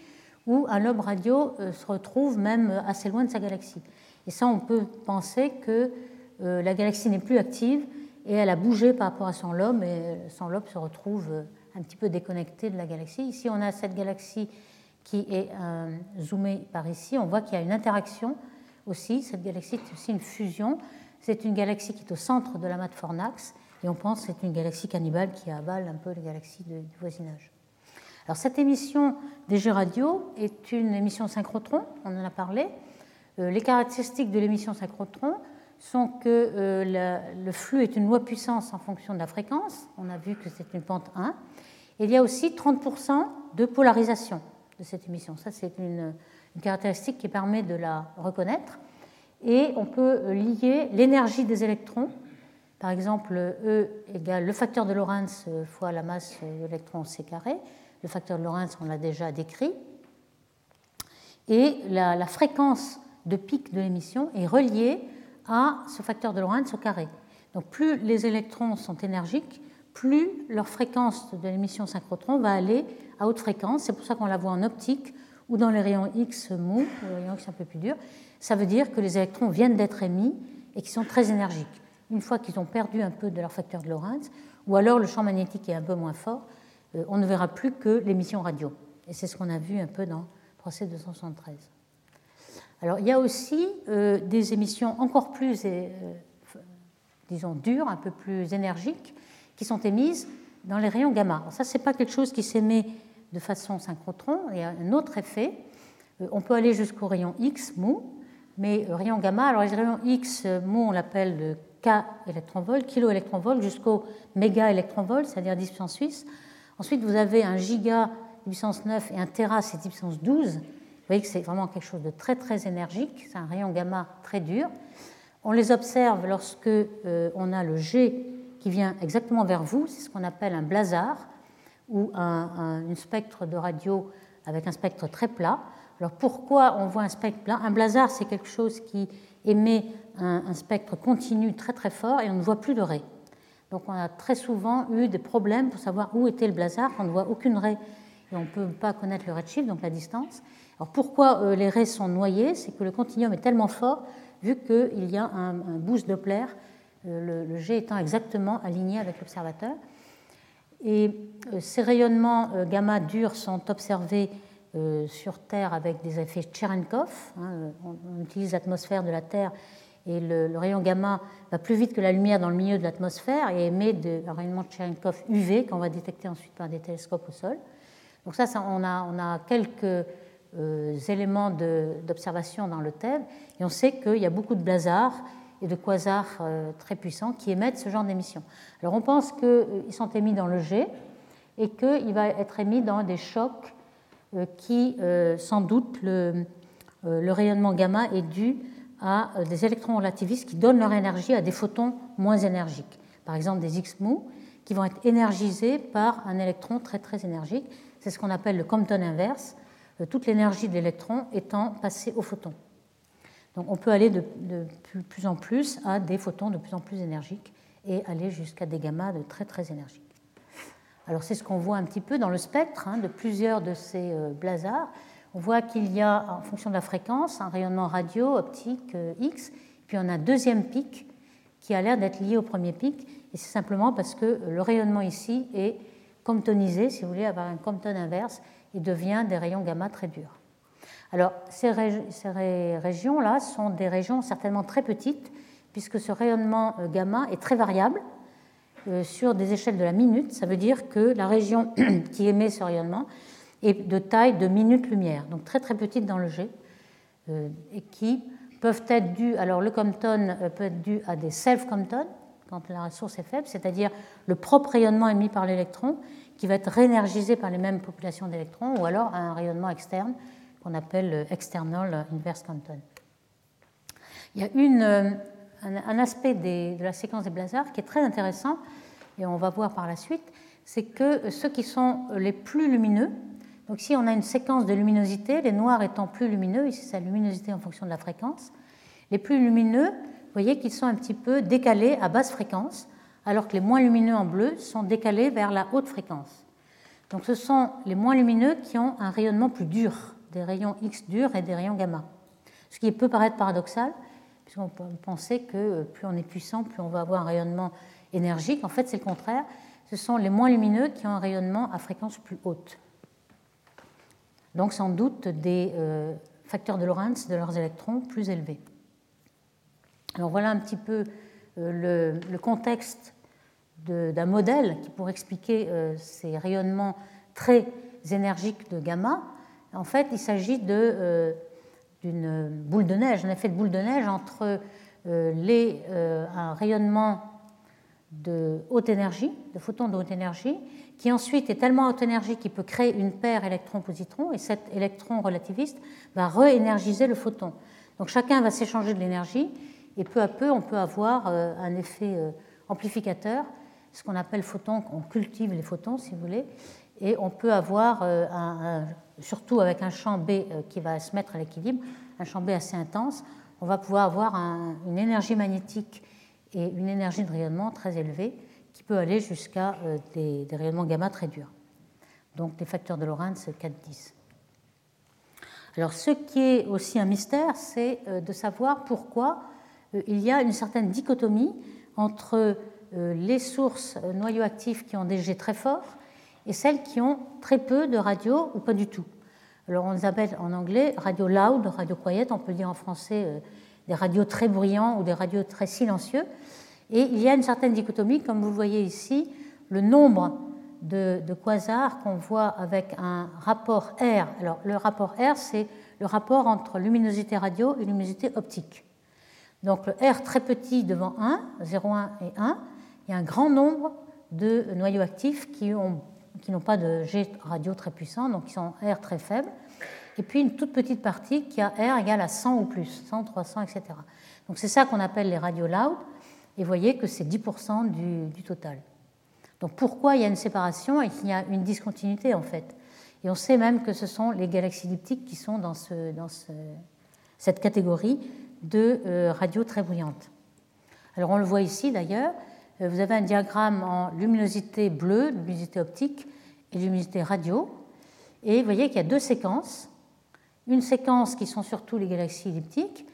où un lobe radio se retrouve même assez loin de sa galaxie. Et ça, on peut penser que la galaxie n'est plus active et elle a bougé par rapport à son lobe, et son lobe se retrouve un petit peu déconnecté de la galaxie. Ici, on a cette galaxie qui est euh, zoomée par ici. On voit qu'il y a une interaction aussi. Cette galaxie est aussi une fusion. C'est une galaxie qui est au centre de l'amas de Fornax. Et on pense que c'est une galaxie cannibale qui avale un peu les galaxies du voisinage. Alors, cette émission des jeux radio est une émission synchrotron, on en a parlé. Euh, les caractéristiques de l'émission synchrotron sont que euh, le flux est une loi puissance en fonction de la fréquence. On a vu que c'est une pente 1 il y a aussi 30% de polarisation de cette émission. Ça, c'est une, caractéristique qui permet de la reconnaître. Et on peut lier l'énergie des électrons. Par exemple, E égale le facteur de Lorentz fois la masse de l'électron C carré. Le facteur de Lorentz, on l'a déjà décrit. Et la, la fréquence de pic de l'émission est reliée à ce facteur de Lorentz au carré. Donc plus les électrons sont énergiques, plus leur fréquence de l'émission synchrotron va aller à haute fréquence. C'est pour ça qu'on la voit en optique ou dans les rayons X mou, les rayons X un peu plus durs. Ça veut dire que les électrons viennent d'être émis et qui sont très énergiques. Une fois qu'ils ont perdu un peu de leur facteur de Lorentz, ou alors le champ magnétique est un peu moins fort, euh, on ne verra plus que l'émission radio. Et c'est ce qu'on a vu un peu dans le procès 273. Alors il y a aussi euh, des émissions encore plus, euh, disons, dures, un peu plus énergiques, qui sont émises dans les rayons gamma. ça, ce n'est pas quelque chose qui s'émet de façon synchrotron. Il y a un autre effet. Euh, on peut aller jusqu'au rayon X mou, mais euh, rayon gamma, alors les rayons X euh, mou, on l'appelle le K électronvolt, kilo électronvolt, jusqu'au méga électronvolt, c'est-à-dire 10 puissance 6. Ensuite, vous avez un giga 10 puissance 9 et un téra, c'est 10 puissance 12. Vous voyez que c'est vraiment quelque chose de très très énergique, c'est un rayon gamma très dur. On les observe lorsque on a le G qui vient exactement vers vous, c'est ce qu'on appelle un blazar ou un, spectre de radio avec un spectre très plat. Alors pourquoi on voit un spectre plein Un blazar, c'est quelque chose qui émet un, spectre continu très très fort et on ne voit plus de raies. Donc on a très souvent eu des problèmes pour savoir où était le blazar, on ne voit aucune raie et on ne peut pas connaître le redshift, donc la distance. Alors pourquoi euh, les raies sont noyées C'est que le continuum est tellement fort, vu qu'il y a un, boost Doppler, euh, le, G étant exactement aligné avec l'observateur. Et euh, ces rayonnements gamma durs sont observés sur Terre avec des effets Cherenkov. Hein, on, utilise l'atmosphère de la Terre et le, rayon gamma va plus vite que la lumière dans le milieu de l'atmosphère et émet un rayonnement Cherenkov UV qu'on va détecter ensuite par des télescopes au sol. Donc ça, on, a, quelques euh, éléments d'observation dans le TEV et on sait qu'il y a beaucoup de blazars et de quasars euh, très puissants qui émettent ce genre d'émissions. Alors on pense qu'ils sont émis dans le G et qu'il va être émis dans des chocs euh, qui, sans doute, le, le, rayonnement gamma est dû à des électrons relativistes qui donnent leur énergie à des photons moins énergiques. Par exemple des X-mou qui vont être énergisés par un électron très très énergique c'est ce qu'on appelle le Compton inverse, euh, toute l'énergie de l'électron étant passée au photon. Donc on peut aller de, plus en plus à des photons de plus en plus énergiques et aller jusqu'à des gammas de très très énergiques. Alors c'est ce qu'on voit un petit peu dans le spectre hein, de plusieurs de ces euh. On voit qu'il y a, en fonction de la fréquence, un rayonnement radio, optique, euh, X, puis on a un deuxième pic qui a l'air d'être lié au premier pic, et c'est simplement parce que le rayonnement ici est comptonisé, si vous voulez, avoir un Compton inverse, il devient des rayons gamma très durs. Alors, ces, régions-là sont des régions certainement très petites, puisque ce rayonnement euh, gamma est très variable euh, sur des échelles de la minute. Ça veut dire que la région qui émet ce rayonnement est de taille de minute-lumière, donc très très petite dans le G, euh, et qui peuvent être dues, alors le Compton peut être dû à des self-Compton, quand la ressource est faible, c'est-à-dire le propre rayonnement émis par l'électron qui va être réénergisé par les mêmes populations d'électrons, ou alors un rayonnement externe qu'on appelle external inverse Compton. Il y a euh, un, aspect de la séquence des blazars qui est très intéressant, et on va voir par la suite, c'est que ceux qui sont les plus lumineux, donc si on a une séquence de luminosité, les noirs étant plus lumineux, ici c'est la luminosité en fonction de la fréquence, les plus lumineux vous voyez qu'ils sont un petit peu décalés à basse fréquence, alors que les moins lumineux en bleu sont décalés vers la haute fréquence. Donc ce sont les moins lumineux qui ont un rayonnement plus dur, des rayons X durs et des rayons gamma. Ce qui peut paraître paradoxal, puisqu'on peut penser que plus on est puissant, plus on va avoir un rayonnement énergique. En fait, c'est le contraire. Ce sont les moins lumineux qui ont un rayonnement à fréquence plus haute. Donc sans doute des euh, facteurs de Lorentz de leurs électrons plus élevés. Alors voilà un petit peu euh, le, contexte d'un modèle qui pourrait expliquer euh, ces rayonnements très énergiques de gamma. En fait, il s'agit euh, d'une boule de neige, un effet de boule de neige entre les, un rayonnement de haute énergie, de photons de haute énergie, qui ensuite est tellement haute énergie qu'il peut créer une paire électron-positron, et cet électron relativiste va réénergiser le photon. Donc chacun va s'échanger de l'énergie, et peu à peu, on peut avoir euh, un effet euh, amplificateur, ce qu'on appelle photon, on cultive les photons, si vous voulez, et on peut avoir, euh, surtout avec un champ B qui va se mettre à l'équilibre, un champ B assez intense, on va pouvoir avoir une énergie magnétique et une énergie de rayonnement très élevée qui peut aller jusqu'à des, des, rayonnements gamma très durs. Donc des facteurs de Lorentz 4-10. Alors ce qui est aussi un mystère, c'est de savoir pourquoi euh, il y a une certaine dichotomie entre euh, les sources noyaux-actifs qui ont des jets très forts et celles qui ont très peu de radio ou pas du tout. Alors on les appelle en anglais radio loud, radio quiet, on peut dire en français euh, des radios très bruyants ou des radios très silencieux. Et il y a une certaine dichotomie, comme vous voyez ici, le nombre de, de quasars qu'on voit avec un rapport R. Alors le rapport R, c'est le rapport entre luminosité radio et luminosité optique. Donc le R très petit devant 1, 0, 1 et 1, il y a un grand nombre de noyaux actifs qui n'ont pas de G radio très puissant, donc qui sont R très faibles, et puis une toute petite partie qui a R égale à 100 ou plus, 100, 300, etc. Donc c'est ça qu'on appelle les radios loud, et vous voyez que c'est 10% du, total. Donc pourquoi il y a une séparation et qu'il y a une discontinuité en fait? Et on sait même que ce sont les galaxies elliptiques qui sont dans, ce, dans ce, cette catégorie de euh, radio très brillantes. Alors on le voit ici d'ailleurs, vous avez un diagramme en luminosité bleue, luminosité optique, et luminosité radio. Et vous voyez qu'il y a deux séquences. Une séquence qui sont surtout les galaxies elliptiques,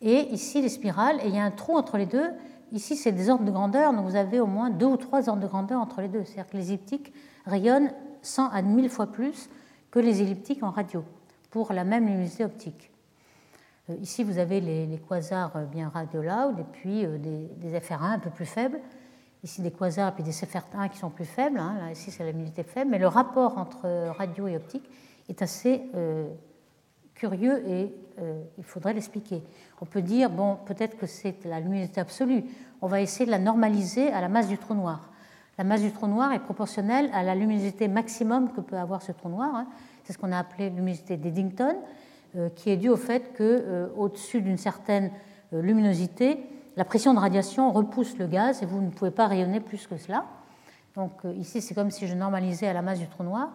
et ici les spirales, et il y a un trou entre les deux. Ici, c'est des ordres de grandeur, donc vous avez au moins deux ou trois ordres de grandeur entre les deux. C'est-à-dire que les elliptiques rayonnent 100 à 1000 fois plus que les elliptiques en radio, pour la même luminosité optique. Euh, ici, vous avez les, quasars euh, bien radio loud et puis euh, des, des, FR1 un peu plus faibles. Ici, des quasars et puis des FR1 qui sont plus faibles. Hein. Ici, c'est la luminosité faible. Mais le rapport entre radio et optique est assez curieux et il faudrait l'expliquer. On peut dire, bon, peut-être que c'est la luminosité absolue. On va essayer de la normaliser à la masse du trou noir. La masse du trou noir est proportionnelle à la luminosité maximum que peut avoir ce trou noir. Hein. C'est ce qu'on a appelé luminosité d'Eddington, euh, qui est due au fait qu'au-dessus euh, d'une certaine euh, luminosité, la pression de radiation repousse le gaz et vous ne pouvez pas rayonner plus que cela. Donc ici, c'est comme si je normalisais à la masse du trou noir.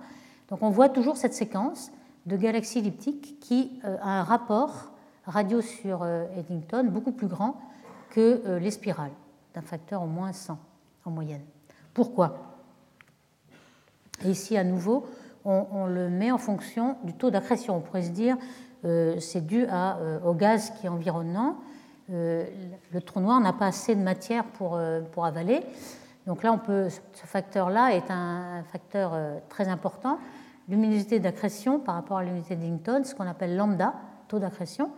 Donc on voit toujours cette séquence de galaxies elliptiques qui a un rapport radio sur Eddington beaucoup plus grand que les spirales, d'un facteur au moins 100 en moyenne. Pourquoi? Et ici, à nouveau, on, le met en fonction du taux d'accrétion. On pourrait se dire euh, c'est dû euh, au gaz qui est environnant. Euh, le trou noir n'a pas assez de matière pour, pour avaler. Donc là, on peut, ce facteur-là est un facteur très important. Luminosité d'accrétion par rapport à l'unité d'Ington, ce qu'on appelle lambda, taux d'accrétion,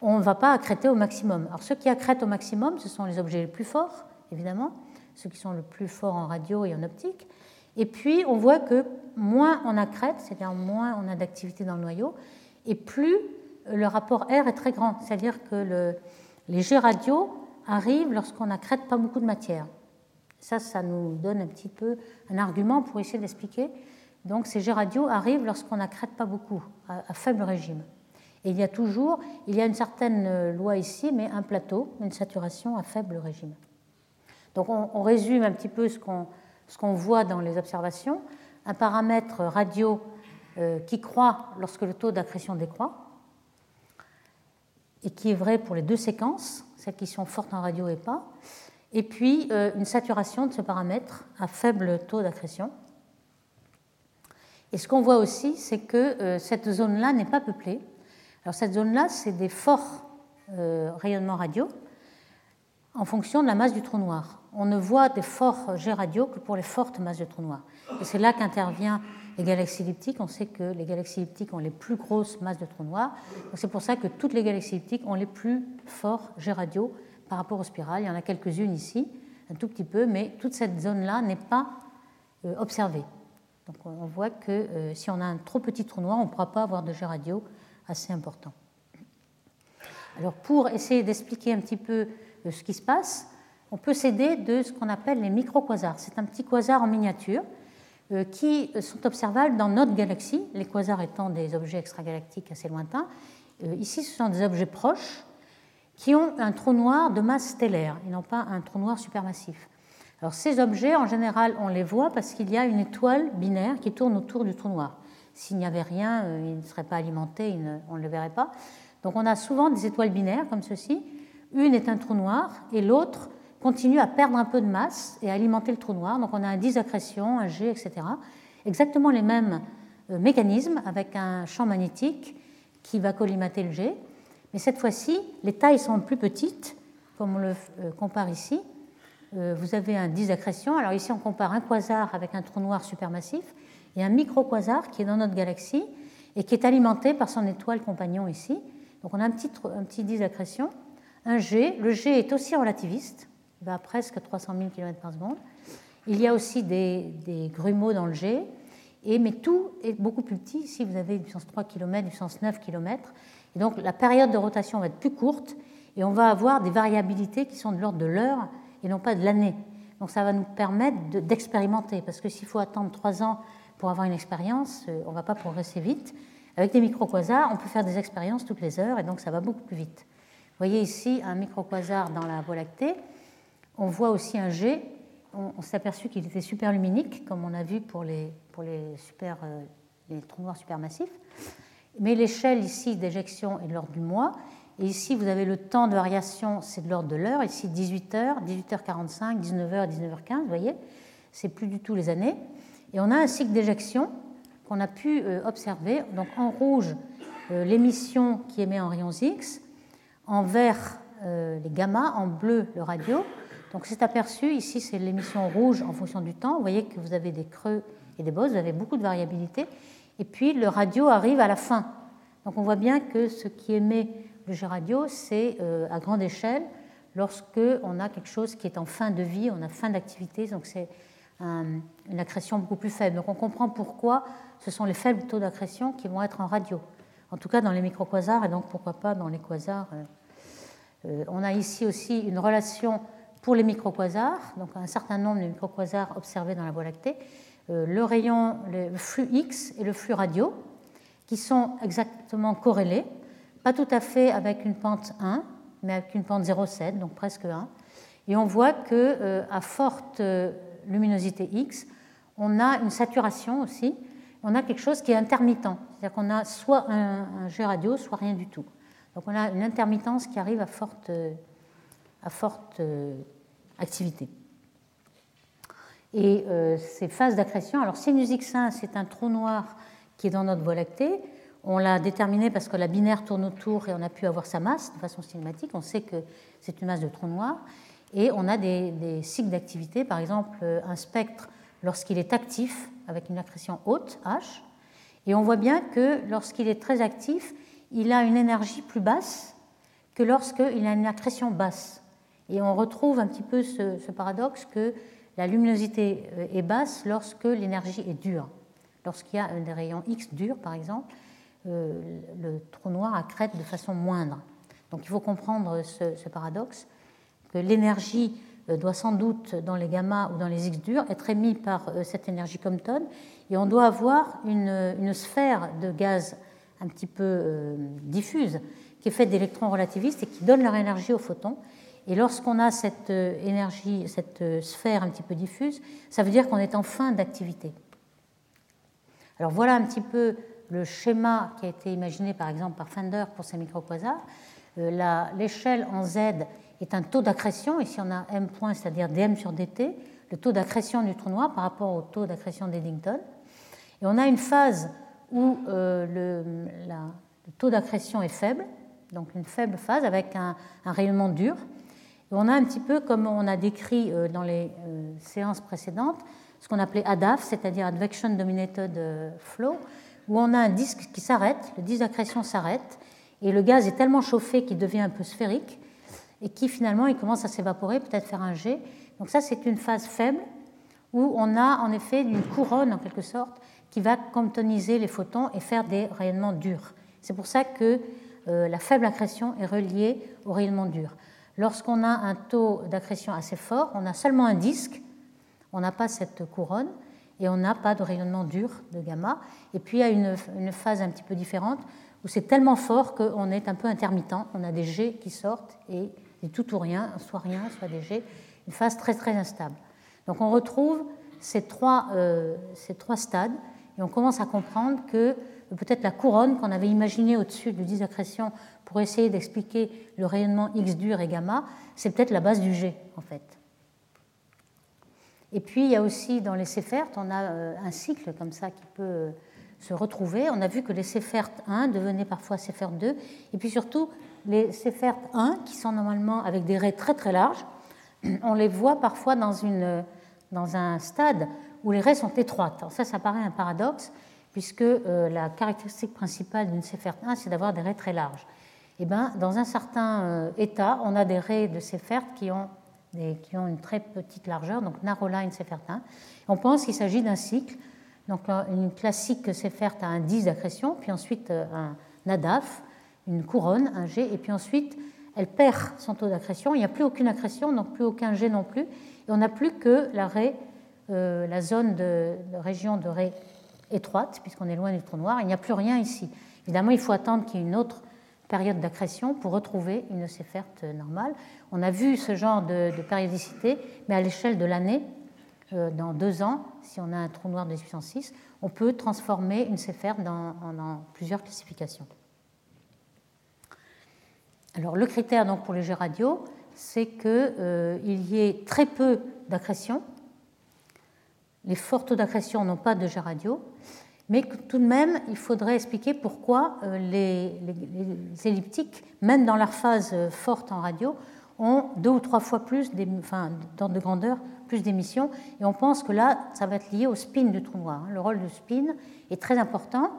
on ne va pas accréter au maximum. Alors ceux qui accrètent au maximum, ce sont les objets les plus forts, évidemment, ceux qui sont le plus forts en radio et en optique. Et puis, on voit que moins on accrète, c'est-à-dire moins on a d'activité dans le noyau, et plus le rapport R est très grand. C'est-à-dire que le, les jets radio arrivent lorsqu'on accrète pas beaucoup de matière. Ça, ça nous donne un petit peu un argument pour essayer d'expliquer. Donc, ces jets radio arrivent lorsqu'on accrète pas beaucoup, à, faible régime. Et il y a toujours, il y a une certaine loi ici, mais un plateau, une saturation à faible régime. Donc on, résume un petit peu ce qu'on voit dans les observations. Un paramètre radio euh, qui croît lorsque le taux d'accrétion décroît, et qui est vrai pour les deux séquences, celles qui sont fortes en radio et pas, et puis euh, une saturation de ce paramètre à faible taux d'accrétion. Et ce qu'on voit aussi, c'est que euh, cette zone-là n'est pas peuplée. Alors cette zone-là, c'est des forts rayonnements radio en fonction de la masse du trou noir on ne voit des forts jets radio que pour les fortes masses de trous noirs. Et c'est là qu'interviennent les galaxies elliptiques. On sait que les galaxies elliptiques ont les plus grosses masses de trous noirs. C'est pour ça que toutes les galaxies elliptiques ont les plus forts jets radio par rapport aux spirales. Il y en a quelques-unes ici, un tout petit peu, mais toute cette zone-là n'est pas euh, observée. Donc on voit que euh, si on a un trop petit trou noir, on ne pourra pas avoir de jet radio assez important. Alors pour essayer d'expliquer un petit peu euh, ce qui se passe, on peut s'aider de ce qu'on appelle les micro-quasars. C'est un petit quasar en miniature qui sont observables dans notre galaxie, les quasars étant des objets extragalactiques assez lointains. Euh, ici, ce sont des objets proches qui ont un trou noir de masse stellaire, ils n'ont pas un trou noir supermassif. Alors ces objets, en général, on les voit parce qu'il y a une étoile binaire qui tourne autour du trou noir. S'il n'y avait rien, euh, il ne serait pas alimenté, on ne le verrait pas. Donc on a souvent des étoiles binaires comme ceci. Une est un trou noir et l'autre continue à perdre un peu de masse et à alimenter le trou noir. Donc on a un disaccrétion, un G, etc. Exactement les mêmes euh, mécanismes avec un champ magnétique qui va collimater le G. Mais cette fois-ci, les tailles sont plus petites, comme on le euh, compare ici. Euh, vous avez un disaccrétion. Alors ici, on compare un quasar avec un trou noir supermassif et un micro-quasar qui est dans notre galaxie et qui est alimenté par son étoile compagnon ici. Donc on a un petit, un petit disaccrétion, un G. Le G est aussi relativiste, va à presque 300 000 km par seconde. Il y a aussi des, grumeaux dans le G, mais tout est beaucoup plus petit. Ici, vous avez une puissance 3 km, une puissance 9 km. Et donc, la période de rotation va être plus courte, et on va avoir des variabilités qui sont de l'ordre de l'heure et non pas de l'année. Donc, ça va nous permettre d'expérimenter, parce que s'il faut attendre 3 ans pour avoir une expérience, euh, on ne va pas progresser vite. Avec des micro-quasars, on peut faire des expériences toutes les heures, et donc ça va beaucoup plus vite. Vous voyez ici un micro-quasar dans la Voie lactée. On voit aussi un G. On, s'est aperçu qu'il était superluminique, comme on a vu pour les, pour les super euh, les trous noirs supermassifs. Mais l'échelle ici d'éjection est de l'ordre du mois. Et ici, vous avez le temps de variation, c'est de l'ordre de l'heure. Ici, 18h, 18h45, 19h, 19h15, vous voyez, c'est plus du tout les années. Et on a un cycle d'éjection qu'on a pu euh, observer. Donc en rouge, euh, l'émission qui émet en rayons X, en vert, les gamma, en bleu, le radio. Donc c'est aperçu, ici c'est l'émission rouge en fonction du temps. Vous voyez que vous avez des creux et des bosses, vous avez beaucoup de variabilité. Et puis le radio arrive à la fin. Donc on voit bien que ce qui émet le G radio, c'est à grande échelle lorsque on a quelque chose qui est en fin de vie, on a fin d'activité. Donc c'est une accrétion beaucoup plus faible. Donc on comprend pourquoi ce sont les faibles taux d'accrétion qui vont être en radio. En tout cas dans les microquasars et donc pourquoi pas dans les quasars. Euh, euh, on a ici aussi une relation pour les microquasars, donc un certain nombre de microquasars observés dans la Voie lactée, euh, le rayon, le flux X et le flux radio, qui sont exactement corrélés, pas tout à fait avec une pente 1, mais avec une pente 0,7, donc presque 1. Et on voit que à forte luminosité X, on a une saturation aussi, on a quelque chose qui est intermittent, c'est-à-dire qu'on a soit un, G radio, soit rien du tout. Donc on a une intermittence qui arrive à forte, à forte euh, activité. Et euh, ces phases d'accrétion, alors Sinus X1, c'est un trou noir qui est dans notre Voie lactée. On l'a déterminé parce que la binaire tourne autour et on a pu avoir sa masse de façon cinématique. On sait que c'est une masse de trou noir. Et on a des, cycles d'activité, par exemple un spectre lorsqu'il est actif avec une accrétion haute, H, et on voit bien que lorsqu'il est très actif, il a une énergie plus basse que lorsqu'il a une accrétion basse. Et on retrouve un petit peu ce, paradoxe que la luminosité euh, est basse lorsque l'énergie est dure. Lorsqu'il y a des rayons X durs, par exemple, euh, le trou noir accrète de façon moindre. Donc il faut comprendre ce paradoxe l'énergie euh, doit sans doute, dans les gamma ou dans les X durs, être émise par euh, cette énergie Compton, et on doit avoir une, sphère de gaz un petit peu euh, diffuse, qui est faite d'électrons relativistes et qui donne leur énergie aux photons. Et lorsqu'on a cette énergie, cette sphère un petit peu diffuse, ça veut dire qu'on est en fin d'activité. Alors voilà un petit peu le schéma qui a été imaginé par exemple par Fender pour ces microquasars. L'échelle en Z est un taux d'accrétion. Ici, on a m point, c'est-à-dire dm sur dt, le taux d'accrétion du trou noir par rapport au taux d'accrétion d'Eddington. Et on a une phase où euh, le, taux d'accrétion est faible, donc une faible phase avec un, rayonnement dur. On a un petit peu, comme on a décrit euh, dans les euh, séances précédentes, ce qu'on appelait ADAF, c'est-à-dire Advection Dominated Flow, où on a un disque qui s'arrête, le disque d'accrétion s'arrête, et le gaz est tellement chauffé qu'il devient un peu sphérique, et qui finalement il commence à s'évaporer, peut-être faire un jet. Donc ça c'est une phase faible où on a en effet une couronne en quelque sorte qui va comptoniser les photons et faire des rayonnements durs. C'est pour ça que euh, la faible accrétion est reliée au rayonnement dur. Lorsqu'on a un taux d'accrétion assez fort, on a seulement un disque, on n'a pas cette couronne et on n'a pas de rayonnement dur de gamma. Et puis il y a une, phase un petit peu différente où c'est tellement fort qu'on est un peu intermittent, on a des jets qui sortent et tout ou rien, soit rien, soit léger, une phase très très instable. Donc on retrouve ces trois, euh, ces trois stades et on commence à comprendre que peut-être la couronne qu'on avait imaginée au-dessus du disque d'accrétion pour essayer d'expliquer le rayonnement X dur et gamma, c'est peut-être la base du G en fait. Et puis il y a aussi dans les Céphert, on a euh, un cycle comme ça qui peut euh, se retrouver. On a vu que les Céphert 1 devenaient parfois Céphert 2, et puis surtout les Céphert 1, qui sont normalement avec des raies très très larges, on les voit parfois dans, une, dans un stade où les raies sont étroites. Ça, ça paraît un paradoxe, puisque euh, la caractéristique principale d'une Céphert 1, c'est d'avoir des raies très larges. Et eh ben, dans un certain euh, état, on a des raies de Céphert qui ont, qui ont une très petite largeur, donc narrow line Céphert 1. On pense qu'il s'agit d'un cycle. Donc une classique Céphert a un 10 d'accrétion, puis ensuite euh, un NADAF, une couronne, un G, et puis ensuite elle perd son taux d'accrétion. Il n'y a plus aucune accrétion, donc plus aucun G non plus. Et on n'a plus que la, euh, la zone de, région de raie étroite, puisqu'on est loin du trou noir. Il n'y a plus rien ici. Évidemment, il faut attendre qu'il y ait une autre période d'accrétion pour retrouver une Cépherte normale. On a vu ce genre de, périodicité, mais à l'échelle de l'année, dans deux ans, si on a un trou noir de puissance 6, on peut transformer une céphère dans, plusieurs classifications. Alors, le critère donc, pour les jets radio, c'est qu'il euh, y ait très peu d'accrétion. Les forts taux d'accrétion n'ont pas de jet radio, mais tout de même, il faudrait expliquer pourquoi euh, les, elliptiques, même dans leur phase euh, forte en radio, ont deux ou trois fois plus, enfin, de grandeur, plus d'émissions. Et on pense que là, ça va être lié au spin du trou noir. Hein. Le rôle du spin est très important.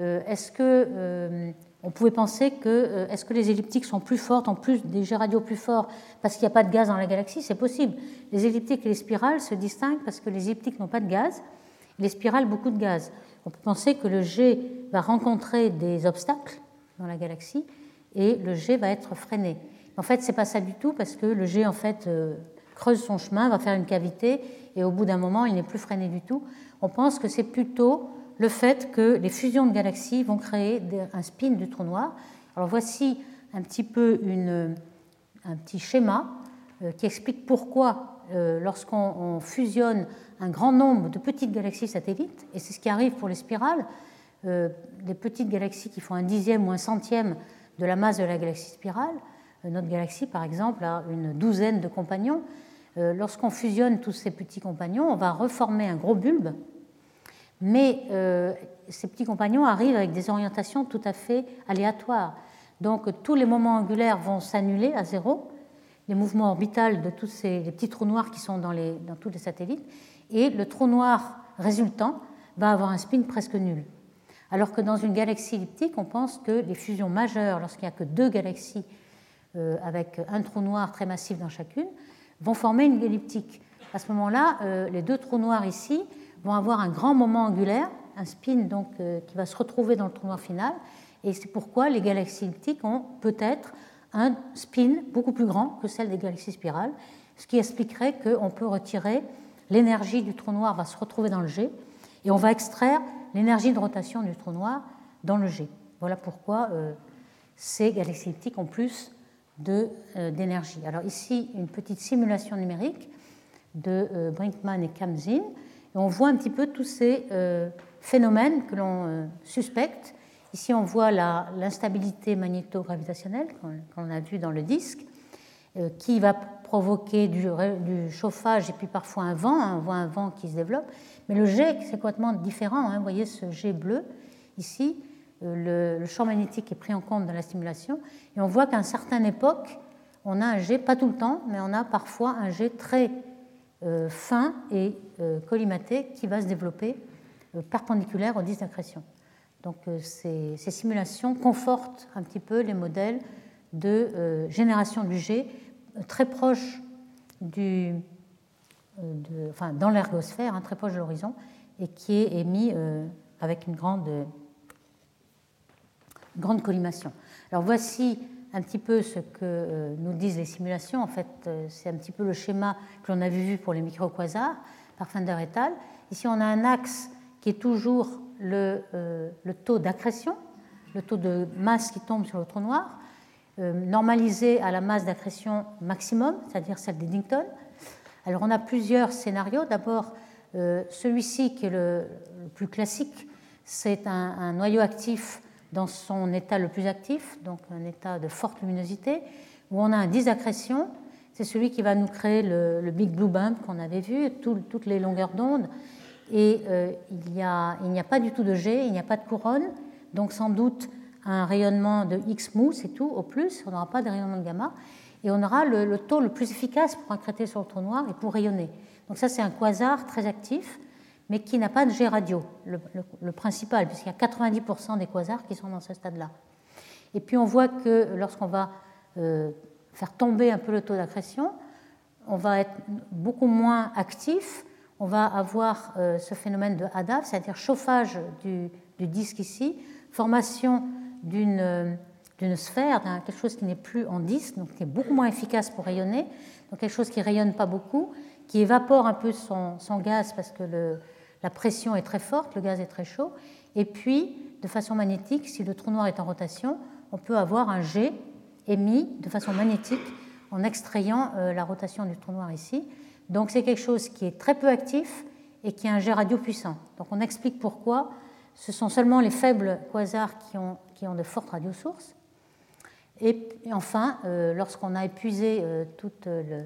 Euh, est-ce que euh, on pouvait penser que euh, est-ce que les elliptiques sont plus fortes, en plus des jets radio plus forts, parce qu'il n'y a pas de gaz dans la galaxie? C'est possible. Les elliptiques et les spirales se distinguent parce que les elliptiques n'ont pas de gaz, les spirales beaucoup de gaz. On peut penser que le jet va rencontrer des obstacles dans la galaxie et le jet va être freiné. En fait, c'est pas ça du tout parce que le jet en fait creuse son chemin, va faire une cavité et au bout d'un moment, il n'est plus freiné du tout. On pense que c'est plutôt le fait que les fusions de galaxies vont créer un spin du trou noir. Alors voici un petit peu un petit schéma euh, qui explique pourquoi, euh, lorsqu'on fusionne un grand nombre de petites galaxies satellites, et c'est ce qui arrive pour les spirales, euh, des petites galaxies qui font un dixième ou un centième de la masse de la galaxie spirale, notre galaxie par exemple a une douzaine de compagnons, lorsqu'on fusionne tous ces petits compagnons, on va reformer un gros bulbe mais euh, ces petits compagnons arrivent avec des orientations tout à fait aléatoires. Donc tous les moments angulaires vont s'annuler à zéro, les mouvements orbitaux de tous ces les petits trous noirs qui sont dans tous les satellites, et le trou noir résultant va avoir un spin presque nul. Alors que dans une galaxie elliptique, on pense que les fusions majeures, lorsqu'il n'y a que deux galaxies euh, avec un trou noir très massif dans chacune, vont former une elliptique. À ce moment-là, euh, les deux trous noirs ici vont avoir un grand moment angulaire, un spin donc, euh, qui va se retrouver dans le trou noir final. Et c'est pourquoi les galaxies elliptiques ont peut-être un spin beaucoup plus grand que celle des galaxies spirales, ce qui expliquerait qu'on peut retirer l'énergie du trou noir, va se retrouver dans le G, et on va extraire l'énergie de rotation du trou noir dans le G. Voilà pourquoi euh, ces galaxies elliptiques ont plus euh, d'énergie. Alors ici, une petite simulation numérique de Brinkman et Kamzin on voit un petit peu tous ces euh, phénomènes que l'on euh, suspecte. Ici, on voit l'instabilité magnéto-gravitationnelle qu'on a vu dans le disque, euh, qui va provoquer du, chauffage et puis parfois un vent. Hein, on voit un vent qui se développe. Mais le jet, c'est complètement différent. Hein. vous voyez ce jet bleu ici. Le, le, champ magnétique est pris en compte dans la stimulation. Et on voit qu'à une certaine époque, on a un jet, pas tout le temps, mais on a parfois un jet très fin et euh, collimaté qui va se développer euh, perpendiculaire au disque d'accrétion. Donc ces, simulations confortent un petit peu les modèles de génération du G très proche du, enfin, dans l'ergosphère, hein, très proche de l'horizon, et qui est émis avec une grande, grande collimation. Alors voici un petit peu ce que euh, nous disent les simulations. En fait, euh, c'est un petit peu le schéma que l'on avait vu pour les microquasars par Fender et al. Ici, on a un axe qui est toujours le, euh, le taux d'accrétion, le taux de masse qui tombe sur le trou noir, normalisé à la masse d'accrétion maximum, c'est-à-dire celle d'Eddington. Alors, on a plusieurs scénarios. D'abord, celui-ci qui est le, plus classique, c'est un noyau actif dans son état le plus actif, donc un état de forte luminosité, où on a un disaccrétion. C'est celui qui va nous créer le, Big Blue Bump qu'on avait vu, toutes les longueurs d'onde. Et euh, il n'y a, pas du tout de G, il n'y a pas de couronne, donc sans doute un rayonnement de X mou, c'est tout, au plus, on n'aura pas de rayonnement de gamma, et on aura le, le taux le plus efficace pour accréter sur le trou noir et pour rayonner. Donc ça, c'est un quasar très actif mais qui n'a pas de jet radio, le, principal, puisqu'il y a 90% des quasars qui sont dans ce stade-là. Et puis on voit que lorsqu'on va euh, faire tomber un peu le taux d'accrétion, on va être beaucoup moins actif, on va avoir euh, ce phénomène de HADAF, c'est-à-dire chauffage du, disque ici, formation d'une sphère, quelque chose qui n'est plus en disque, donc qui est beaucoup moins efficace pour rayonner, donc quelque chose qui rayonne pas beaucoup, qui évapore un peu son gaz parce que le, la pression est très forte, le gaz est très chaud, et puis, de façon magnétique, si le trou noir est en rotation, on peut avoir un jet émis de façon magnétique en extrayant euh, la rotation du trou noir ici. Donc c'est quelque chose qui est très peu actif et qui a un jet radio puissant. Donc on explique pourquoi ce sont seulement les faibles quasars qui ont, qui ont de fortes radiosources. Et, enfin, euh, lorsqu'on a épuisé euh, tout le,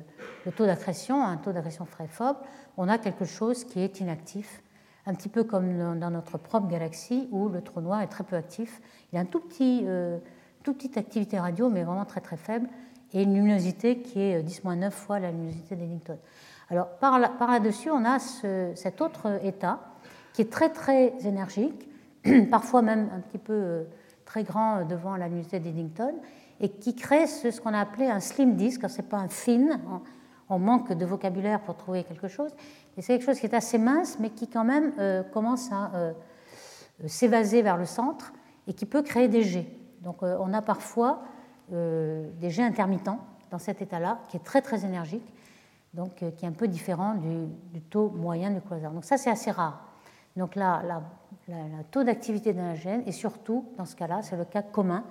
taux d'accrétion, un taux d'accrétion très faible, on a quelque chose qui est inactif, un petit peu comme dans notre propre galaxie où le trou noir est très peu actif. Il a une tout petit, euh, toute petite activité radio, mais vraiment très très faible, et une luminosité qui est 10-9 fois la luminosité d'Eddington. Alors par, là, dessus on a cet autre état qui est très très énergique, parfois même un petit peu très grand devant la luminosité d'Eddington, et qui crée ce, qu'on a appelé un slim disk. Ce n'est pas un thin, on, manque de vocabulaire pour trouver quelque chose, mais c'est quelque chose qui est assez mince, mais qui quand même euh, commence à euh, s'évaser vers le centre et qui peut créer des jets. Donc euh, on a parfois des jets intermittents dans cet état-là, qui est très très énergique, donc qui est un peu différent du, taux moyen du quasar. Donc ça c'est assez rare. Donc là, le taux d'activité d'un gène, et surtout dans ce cas-là, c'est le cas commun,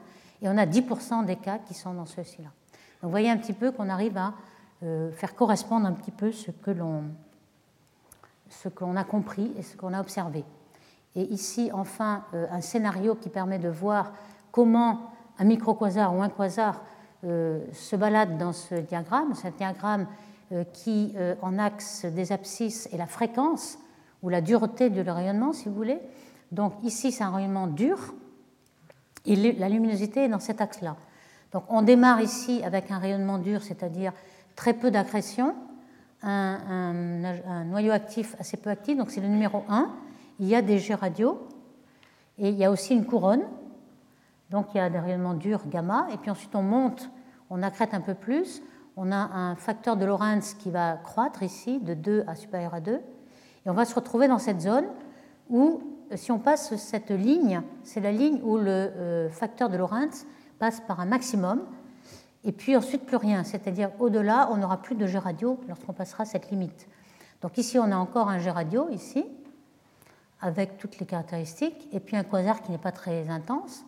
et on a 10% des cas qui sont dans ceux-ci-là. Donc vous voyez un petit peu qu'on arrive à euh, faire correspondre un petit peu ce que l'on ce qu'on a compris et ce qu'on a observé. Et ici, enfin, euh, un scénario qui permet de voir comment un microquasar ou un quasar euh, se balade dans ce diagramme. C'est un diagramme qui, en axe des abscisses, est la fréquence ou la dureté du rayonnement, si vous voulez. Donc ici, c'est un rayonnement dur, et la luminosité est dans cet axe-là. Donc on démarre ici avec un rayonnement dur, c'est-à-dire très peu d'accrétion, un, noyau actif assez peu actif, donc c'est le numéro 1. Il y a des jets radio et il y a aussi une couronne. Donc il y a des rayonnements durs gamma, et puis ensuite on monte, on accrète un peu plus. On a un facteur de Lorentz qui va croître ici de 2 à supérieur à 2. Et on va se retrouver dans cette zone où si on passe cette ligne, c'est la ligne où le euh, facteur de Lorentz passe par un maximum, et puis ensuite plus rien, c'est-à-dire au-delà, on n'aura plus de G radio lorsqu'on passera cette limite. Donc ici, on a encore un G radio, ici, avec toutes les caractéristiques, et puis un quasar qui n'est pas très intense.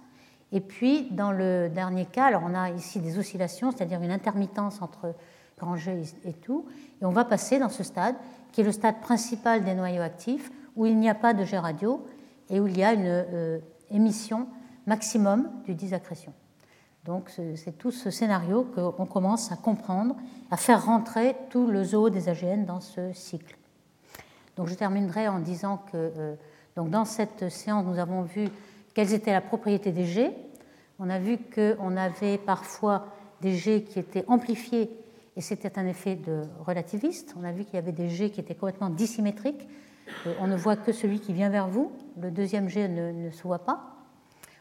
Et puis, dans le dernier cas, alors on a ici des oscillations, c'est-à-dire une intermittence entre grand G et tout, et on va passer dans ce stade, qui est le stade principal des noyaux actifs, où il n'y a pas de G radio et où il y a une euh, émission maximum du disaccrétion. Donc c'est tout ce scénario qu'on commence à comprendre, à faire rentrer tout le zoo des AGN dans ce cycle. Donc je terminerai en disant que euh, donc dans cette séance, nous avons vu quelles étaient la propriété des G. On a vu qu'on avait parfois des G qui étaient amplifiés et c'était un effet de relativiste. On a vu qu'il y avait des G qui étaient complètement dissymétriques, euh, on ne voit que celui qui vient vers vous, le deuxième jet ne, se voit pas.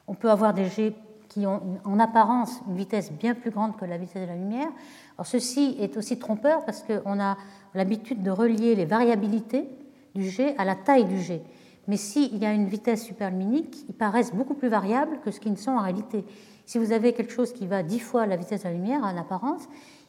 On peut avoir des jets qui ont en apparence une vitesse bien plus grande que la vitesse de la lumière. Alors ceci est aussi trompeur parce qu'on a l'habitude de relier les variabilités du jet à la taille du jet. Mais s'il y a une vitesse superluminique, ils paraissent beaucoup plus variables que ce qu'ils ne sont en réalité. Si vous avez quelque chose qui va dix fois la vitesse de la lumière en apparence,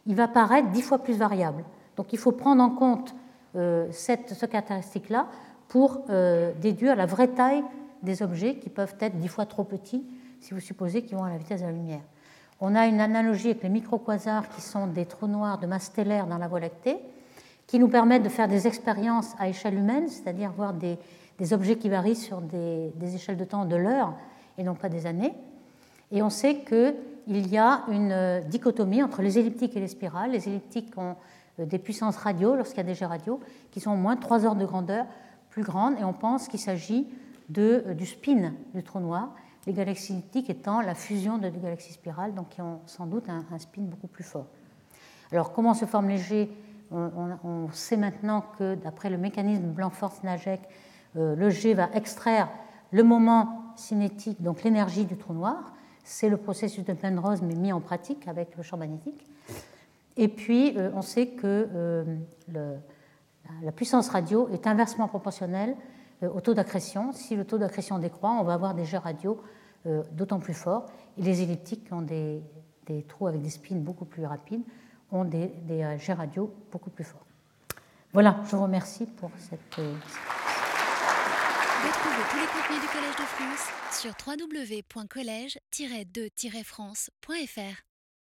il va paraître dix fois plus variable. Donc il faut prendre en compte euh, cette, ce caractéristique-là pour euh, déduire la vraie taille des objets qui peuvent être dix fois trop petits si vous supposez qu'ils vont à la vitesse de la lumière. On a une analogie avec les microquasars qui sont des trous noirs de masse stellaire dans la Voie lactée, qui nous permettent de faire des expériences à échelle humaine, c'est-à-dire voir des, objets qui varient sur des, échelles de temps de l'heure et non pas des années. Et on sait qu'il y a une dichotomie entre les elliptiques et les spirales. Les elliptiques ont euh, des puissances radio, lorsqu'il y a des jets radio, qui sont au moins 3 ordres de grandeur plus grandes, et on pense qu'il s'agit euh, du spin du trou noir, les galaxies elliptiques étant la fusion de deux galaxies spirales, donc qui ont sans doute un, spin beaucoup plus fort. Alors comment se forment les jets on, sait maintenant que d'après le mécanisme Blanford-Snajek, euh, le jet va extraire le moment cinétique, donc l'énergie du trou noir. C'est le processus de Penrose, mais mis en pratique avec le champ magnétique. Et puis, euh, on sait que euh, la puissance radio est inversement proportionnelle au taux d'accrétion. Si le taux d'accrétion décroît, on va avoir des jets radio d'autant plus forts. Et les elliptiques, qui ont des, trous avec des spins beaucoup plus rapides, ont des, des jets radio beaucoup plus forts. Voilà, je vous remercie pour cette. Retrouvez tous les contenus du Collège de France sur www.colège-2-france.fr.